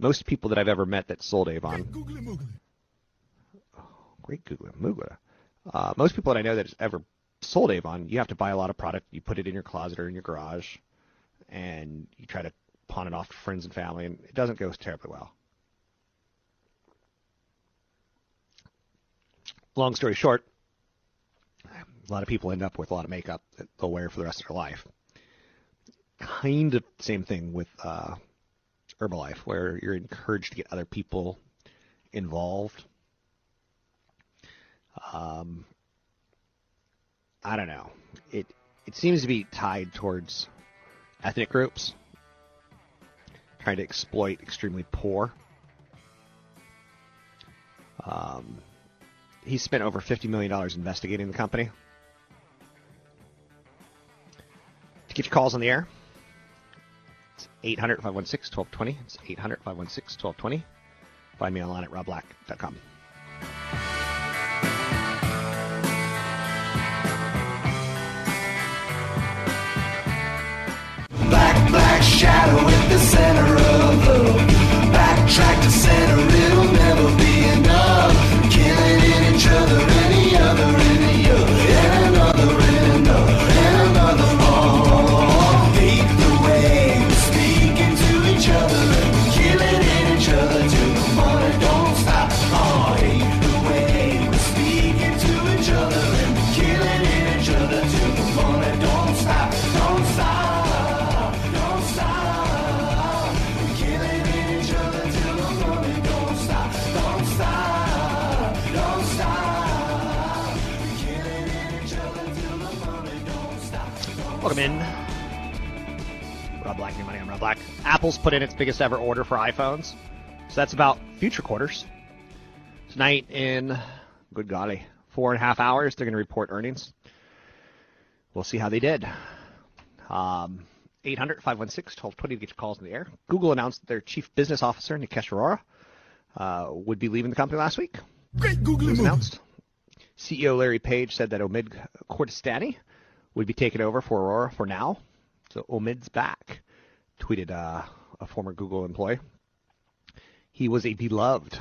Most people that I've ever met that sold Avon. Oh, great googly moogly. Uh, most people that I know that has ever sold Avon, you have to buy a lot of product. You put it in your closet or in your garage, and you try to pawn it off to friends and family, and it doesn't go terribly well. Long story short, a lot of people end up with a lot of makeup that they'll wear for the rest of their life. Kind of same thing with uh, Herbalife, where you're encouraged to get other people involved um, I don't know. It it seems to be tied towards ethnic groups trying to exploit extremely poor. Um, he spent over $50 million investigating the company. To get your calls on the air, it's 800 516 1220. It's 800 516 1220. Find me online at robblack.com. shadow in the center of love. Backtrack to center, it'll Apple's put in its biggest ever order for iPhones. So that's about future quarters. Tonight in, good golly, four and a half hours, they're going to report earnings. We'll see how they did. Um, 800 516 1220 to get your calls in the air. Google announced that their chief business officer, Nikesh Arora, uh, would be leaving the company last week. Great Google announced. CEO Larry Page said that Omid Kordestani would be taking over for Arora for now. So Omid's back, tweeted uh, a former Google employee. He was a beloved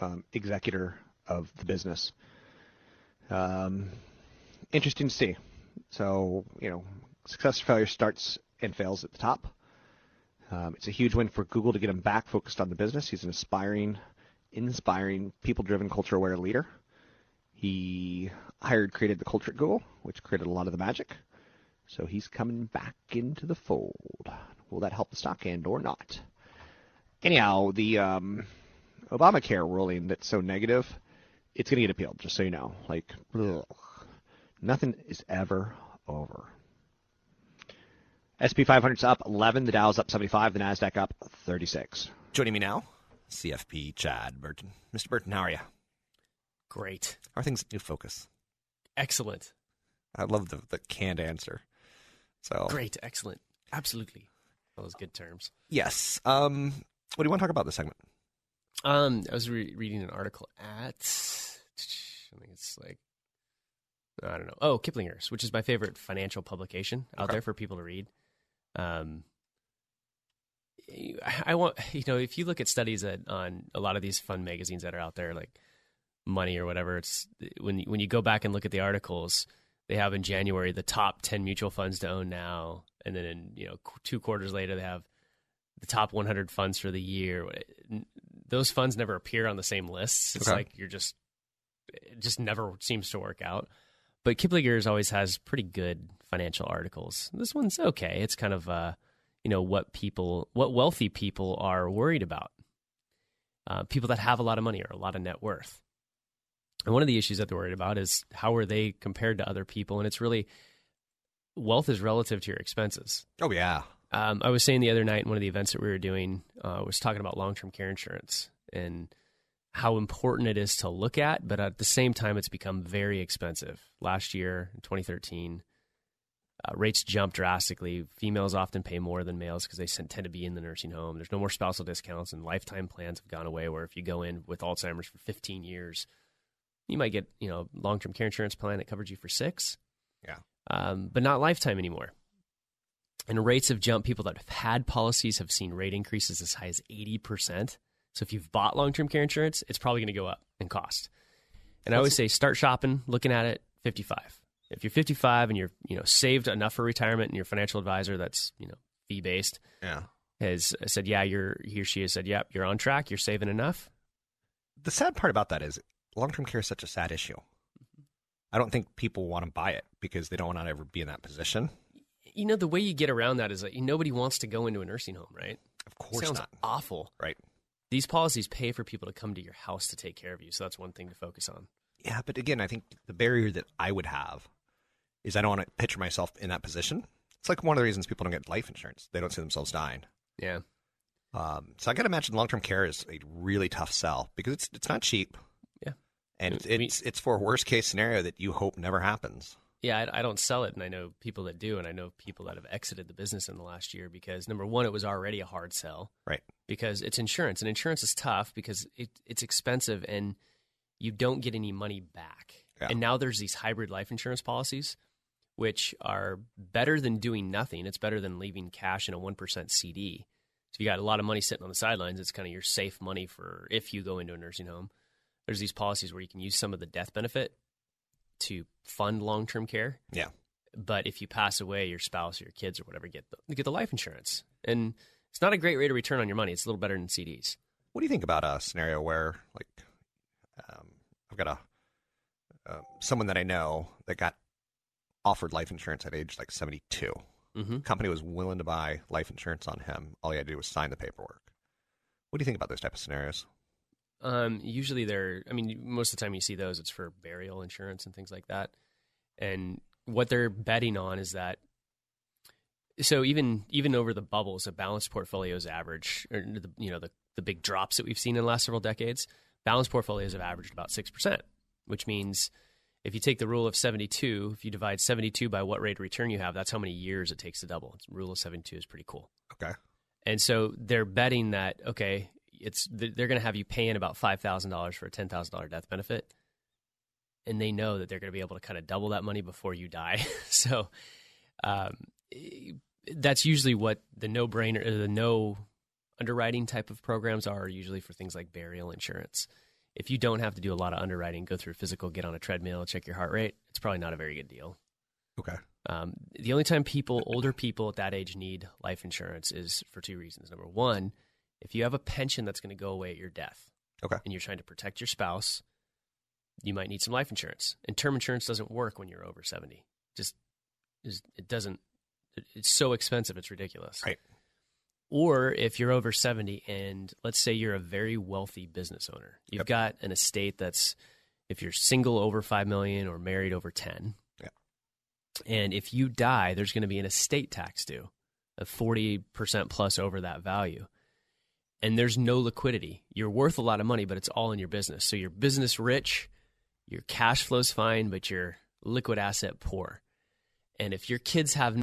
um, executor of the business. Um, interesting to see. So, you know, success or failure starts and fails at the top. Um, it's a huge win for Google to get him back focused on the business. He's an aspiring, inspiring, people-driven, culture-aware leader. He hired, created the culture at Google, which created a lot of the magic. So he's coming back into the fold. Will that help the stock end or not? Anyhow, the um, Obamacare ruling that's so negative, it's going to get appealed. Just so you know, like ugh. nothing is ever over. SP 500's up 11, the Dow's up 75, the Nasdaq up 36. Joining me now, CFP Chad Burton. Mr. Burton, how are you? Great. How are things at New Focus? Excellent. I love the, the canned answer. So Great. Excellent. Absolutely. Those good terms. Yes. Um, what do you want to talk about this segment? Um, I was re- reading an article at I think it's like I don't know. Oh, Kiplinger's, which is my favorite financial publication out Okay. there for people to read. Um, I want you know if you look at studies that on a lot of these fun magazines that are out there, like Money or whatever, it's when when you go back and look at the articles, they have in January the top ten mutual funds to own now, and then in you know two quarters later they have the top 100 funds for the year. Those funds never appear on the same lists. It's Okay. like you're just it just never seems to work out. But Kiplinger's always has pretty good financial articles. This one's okay. It's kind of uh, you know what people, what wealthy people are worried about. Uh, people that have a lot of money or a lot of net worth. And one of the issues that they're worried about is how are they compared to other people? And it's really wealth is relative to your expenses. Oh yeah. Um, I was saying the other night in one of the events that we were doing, uh, was talking about long term care insurance and how important it is to look at, but at the same time, it's become very expensive. Last year, in 2013, uh, rates jumped drastically. Females often pay more than males because they tend to be in the nursing home. There's no more spousal discounts, and lifetime plans have gone away. Where if you go in with Alzheimer's for 15 years, you might get you know long term care insurance plan that covers you for six Yeah. Um, but not lifetime anymore. And rates have jumped. People that have had policies have seen rate increases as high as 80%. So if you've bought long term care insurance, it's probably going to go up in cost. And I always say start shopping, looking at it 55. If you're 55 and you're you know saved enough for retirement, and your financial advisor that's you know fee based Yeah. has said, yeah, you're he or she has said, yep, you're on track, you're saving enough. The sad part about that is long term care is such a sad issue. I don't think people want to buy it because they don't want to ever be in that position. You know the way you get around that is that nobody wants to go into a nursing home, right? Of course Sounds not. awful. Right. These policies pay for people to come to your house to take care of you, so that's one thing to focus on. Yeah, but again, I think the barrier that I would have is I don't want to picture myself in that position. It's like one of the reasons people don't get life insurance. They don't see themselves dying. Yeah. Um, so I got to imagine long term care is a really tough sell because it's it's not cheap. And it's it's, it's for worst case scenario that you hope never happens. Yeah, I, I don't sell it, and I know people that do, and I know people that have exited the business in the last year because number one, it was already a hard sell, Right. Because it's insurance, and insurance is tough because it, it's expensive, and you don't get any money back. Yeah. And now there's these hybrid life insurance policies, which are better than doing nothing. It's better than leaving cash in a one percent CD. So if you got a lot of money sitting on the sidelines, it's kind of your safe money for if you go into a nursing home. There's these policies where you can use some of the death benefit to fund long term care. Yeah. But if you pass away, your spouse or your kids or whatever get the, get the life insurance, and it's not a great rate of return on your money. It's a little better than CDs. What do you think about a scenario where, like, um, I've got a uh, someone that I know that got offered life insurance at age like seventy Mhm. Company was willing to buy life insurance on him. All he had to do was sign the paperwork. What do you think about those type of scenarios? Um, usually they're, I mean, most of the time you see those, it's for burial insurance and things like that. And what they're betting on is that, so even even over the bubbles, a balanced portfolio's average, or the, you know, the, the big drops that we've seen in the last several decades, balanced portfolios have averaged about 6%, which means if you take the rule of 72, if you divide 72 by what rate of return you have, that's how many years it takes to double. It's, rule of 72 is pretty cool. Okay. And so they're betting that, okay, it's they're going to have you paying about five thousand dollars for a ten thousand dollar death benefit, and they know that they're going to be able to kind of double that money before you die. [laughs] so um, that's usually what the no brainer, the no underwriting type of programs are usually for things like burial insurance. If you don't have to do a lot of underwriting, go through physical, get on a treadmill, check your heart rate, it's probably not a very good deal. Okay. Um, the only time people, older people at that age, need life insurance is for two reasons. Number one, if you have a pension that's going to go away at your death, okay, and you're trying to protect your spouse, you might need some life insurance. And term insurance doesn't work when you're over seventy. Just it doesn't. It's so expensive, it's ridiculous. Right. Or if you're over 70 and let's say you're a very wealthy business owner, you've Yep. got an estate that's if you're single over 5 million or married over 10. Yeah. And if you die, there's going to be an estate tax due of 40% plus over that value. And there's no liquidity. You're worth a lot of money, but it's all in your business. So you're business rich, your cash flow's fine, but your liquid asset poor. And if your kids have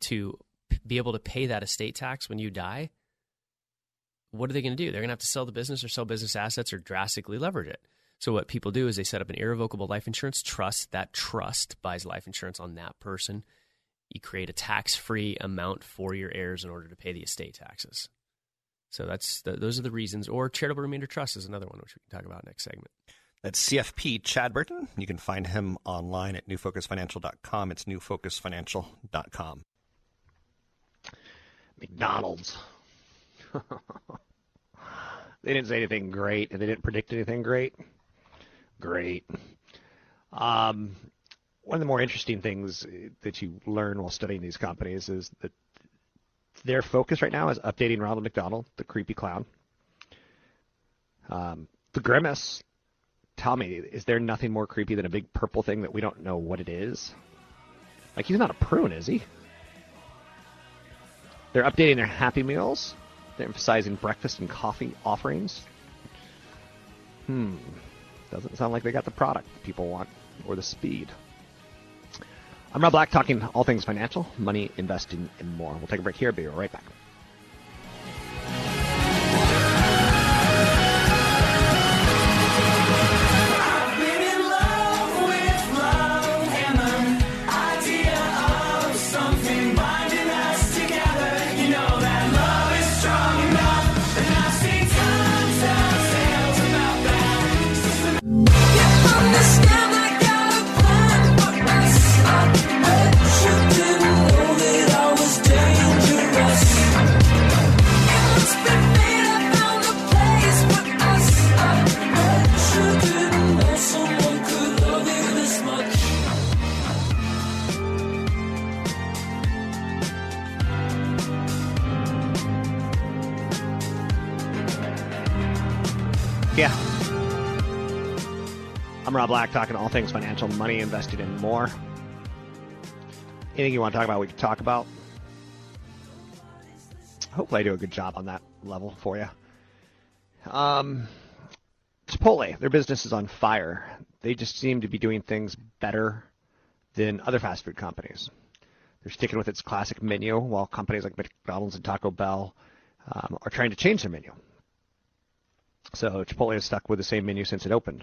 to be able to pay that estate tax when you die, what are they going to do? They're going to have to sell the business or sell business assets or drastically leverage it. So what people do is they set up an irrevocable life insurance trust. That trust buys life insurance on that person. You create a tax-free amount for your heirs in order to pay the estate taxes. So that's the, those are the reasons. Or charitable remainder trust is another one which we can talk about next segment. That's CFP Chad Burton. You can find him online at newfocusfinancial.com. It's newfocusfinancial.com. McDonald's. [laughs] they didn't say anything great, and they didn't predict anything great. Great. Um, one of the more interesting things that you learn while studying these companies is that their focus right now is updating Ronald McDonald, the creepy clown. Um, the grimace. Tell me, is there nothing more creepy than a big purple thing that we don't know what it is? Like he's not a prune, is he? They're updating their Happy Meals. They're emphasizing breakfast and coffee offerings. Hmm. Doesn't sound like they got the product people want or the speed. I'm Rob Black, talking all things financial, money, investing, and more. We'll take a break here. Be right back. I'm Rob Black, talking all things financial, money, invested, and more. Anything you want to talk about, we can talk about. Hopefully, I do a good job on that level for you. Um, Chipotle, their business is on fire. They just seem to be doing things better than other fast food companies. They're sticking with its classic menu, while companies like McDonald's and Taco Bell um, are trying to change their menu. So Chipotle has stuck with the same menu since it opened.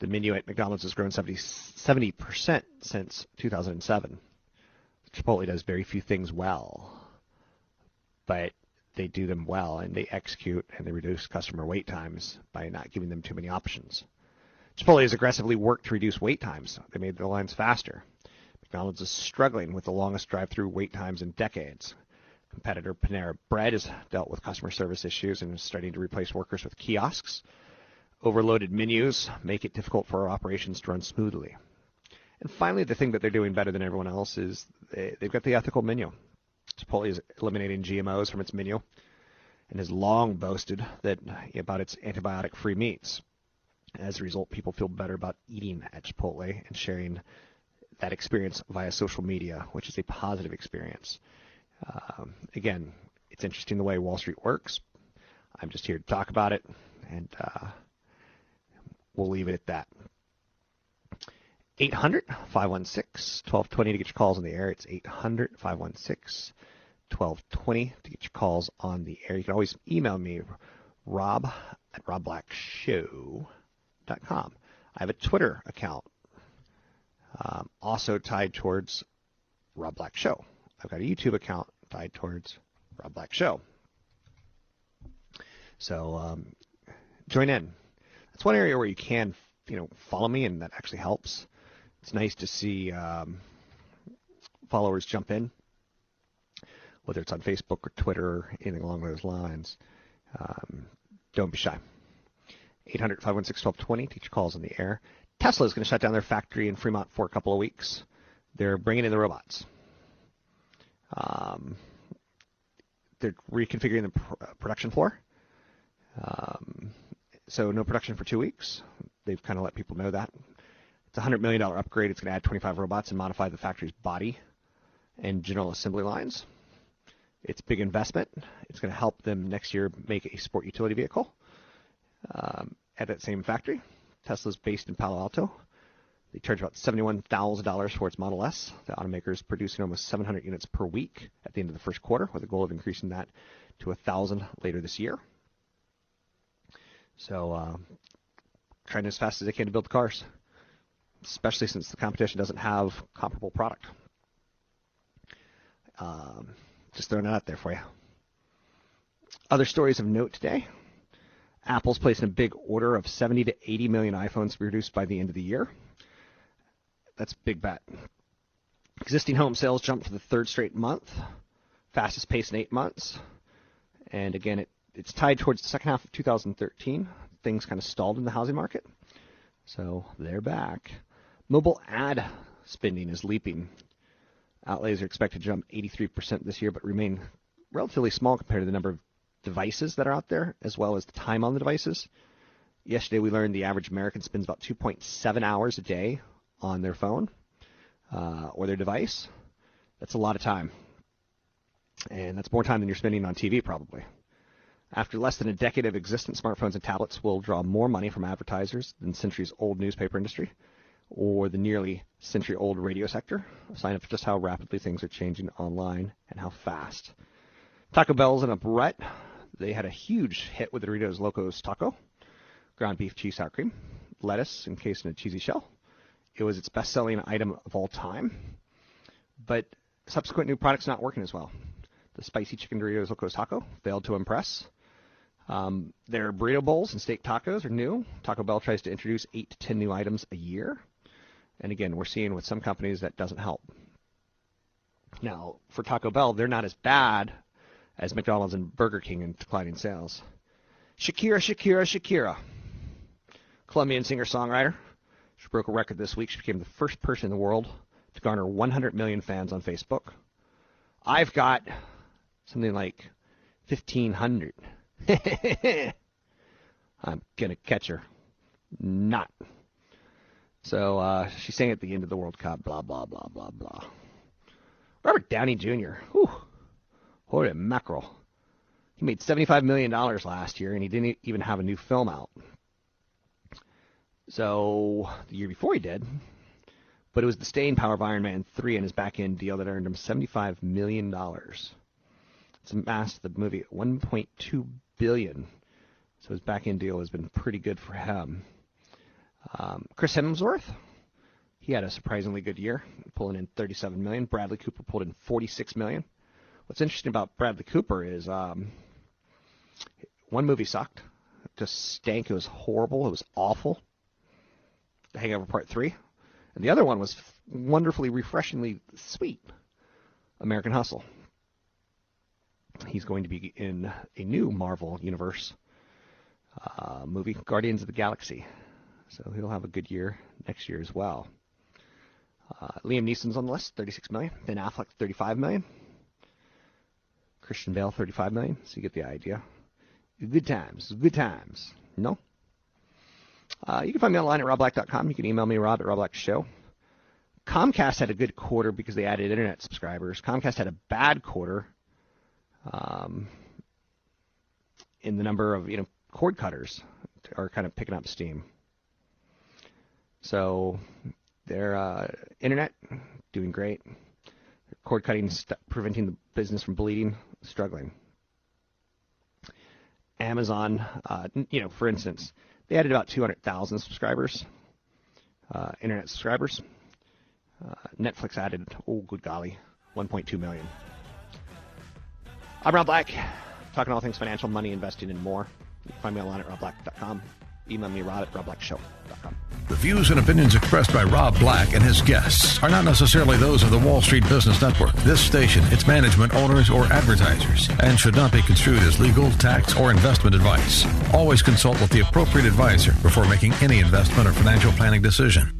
The menu at McDonald's has grown 70, percent since 2007. Chipotle does very few things well, but they do them well and they execute and they reduce customer wait times by not giving them too many options. Chipotle has aggressively worked to reduce wait times. They made the lines faster. McDonald's is struggling with the longest drive-through wait times in decades. Competitor Panera Bread has dealt with customer service issues and is starting to replace workers with kiosks. Overloaded menus make it difficult for our operations to run smoothly. And finally, the thing that they're doing better than everyone else is they, they've got the ethical menu. Chipotle is eliminating GMOs from its menu and has long boasted that about its antibiotic-free meats. As a result, people feel better about eating at Chipotle and sharing that experience via social media, which is a positive experience. Um, again, it's interesting the way Wall Street works. I'm just here to talk about it, and uh, we'll leave it at that. 800 516 1220 to get your calls on the air. It's 800 516 1220 to get your calls on the air. You can always email me, rob at robblackshow.com. I have a Twitter account um, also tied towards Rob Black Show. I've got a YouTube account tied towards Rob Black Show. So um, join in. That's one area where you can, you know, follow me, and that actually helps. It's nice to see um, followers jump in, whether it's on Facebook or Twitter or anything along those lines. Um, don't be shy. 800 516 1220. Teacher calls in the air. Tesla is going to shut down their factory in Fremont for a couple of weeks. They're bringing in the robots. Um, they're reconfiguring the pr- production floor. Um, so no production for two weeks. They've kind of let people know that. It's a $100 million upgrade. It's going to add 25 robots and modify the factory's body and general assembly lines. It's big investment. It's going to help them next year make a sport utility vehicle um, at that same factory. Tesla's based in Palo Alto. They charge about $71,000 for its Model S. The automaker is producing almost 700 units per week at the end of the first quarter, with a goal of increasing that to 1,000 later this year. So, uh, trying as fast as they can to build the cars, especially since the competition doesn't have comparable product. Um, just throwing it out there for you. Other stories of note today. Apple's placing a big order of 70 to 80 million iPhones to be produced by the end of the year. That's big bet. Existing home sales jumped for the third straight month, fastest pace in eight months. And again, it, it's tied towards the second half of 2013. Things kind of stalled in the housing market. So they're back. Mobile ad spending is leaping. Outlays are expected to jump 83% this year, but remain relatively small compared to the number of devices that are out there, as well as the time on the devices. Yesterday, we learned the average American spends about 2.7 hours a day on their phone uh, or their device. That's a lot of time. And that's more time than you're spending on TV, probably. After less than a decade of existence, smartphones and tablets will draw more money from advertisers than centuries old newspaper industry or the nearly century old radio sector, a sign of just how rapidly things are changing online and how fast. Taco Bell's in a rut. They had a huge hit with Doritos Locos Taco, ground beef cheese sour cream, lettuce encased in a cheesy shell. It was its best selling item of all time, but subsequent new products not working as well. The spicy chicken Doritos Locos Taco failed to impress. Um, their burrito bowls and steak tacos are new. Taco Bell tries to introduce 8 to 10 new items a year. And again, we're seeing with some companies that doesn't help. Now, for Taco Bell, they're not as bad as McDonald's and Burger King in declining sales. Shakira, Shakira, Shakira. Colombian singer songwriter. She broke a record this week. She became the first person in the world to garner 100 million fans on Facebook. I've got something like 1,500. [laughs] I'm going to catch her. Not. So uh, she sang at the end of the World Cup, blah, blah, blah, blah, blah. Robert Downey Jr. Whew. Holy mackerel. He made $75 million last year, and he didn't even have a new film out. So the year before he did, but it was the staying power of Iron Man 3 and his back end deal that earned him $75 million. It's amassed the movie at $1.2 billion. So his back end deal has been pretty good for him. Um, Chris Hemsworth, he had a surprisingly good year, pulling in 37 million. Bradley Cooper pulled in 46 million. What's interesting about Bradley Cooper is um, one movie sucked, just stank. It was horrible. It was awful. The Hangover Part Three, and the other one was wonderfully, refreshingly sweet. American Hustle. He's going to be in a new Marvel Universe uh, movie, Guardians of the Galaxy. So he'll have a good year next year as well. Uh, Liam Neeson's on the list, 36 million. Ben Affleck, 35 million. Christian Bale, 35 million. So you get the idea. Good times, good times. No. Uh, you can find me online at robblack.com. You can email me, rob at robblackshow. Comcast had a good quarter because they added internet subscribers. Comcast had a bad quarter um, in the number of you know cord cutters are kind of picking up steam. So their uh, internet doing great. Cord cutting st- preventing the business from bleeding, struggling. Amazon, uh, you know, for instance, they added about 200,000 subscribers, uh, internet subscribers. Uh, Netflix added, oh, good golly, 1.2 million. I'm Rob Black, talking all things financial, money, investing, and more. You can find me online at robblack.com. Email me, rob at robblackshow.com. The views and opinions expressed by Rob Black and his guests are not necessarily those of the Wall Street Business Network, this station, its management, owners, or advertisers, and should not be construed as legal, tax, or investment advice. Always consult with the appropriate advisor before making any investment or financial planning decision.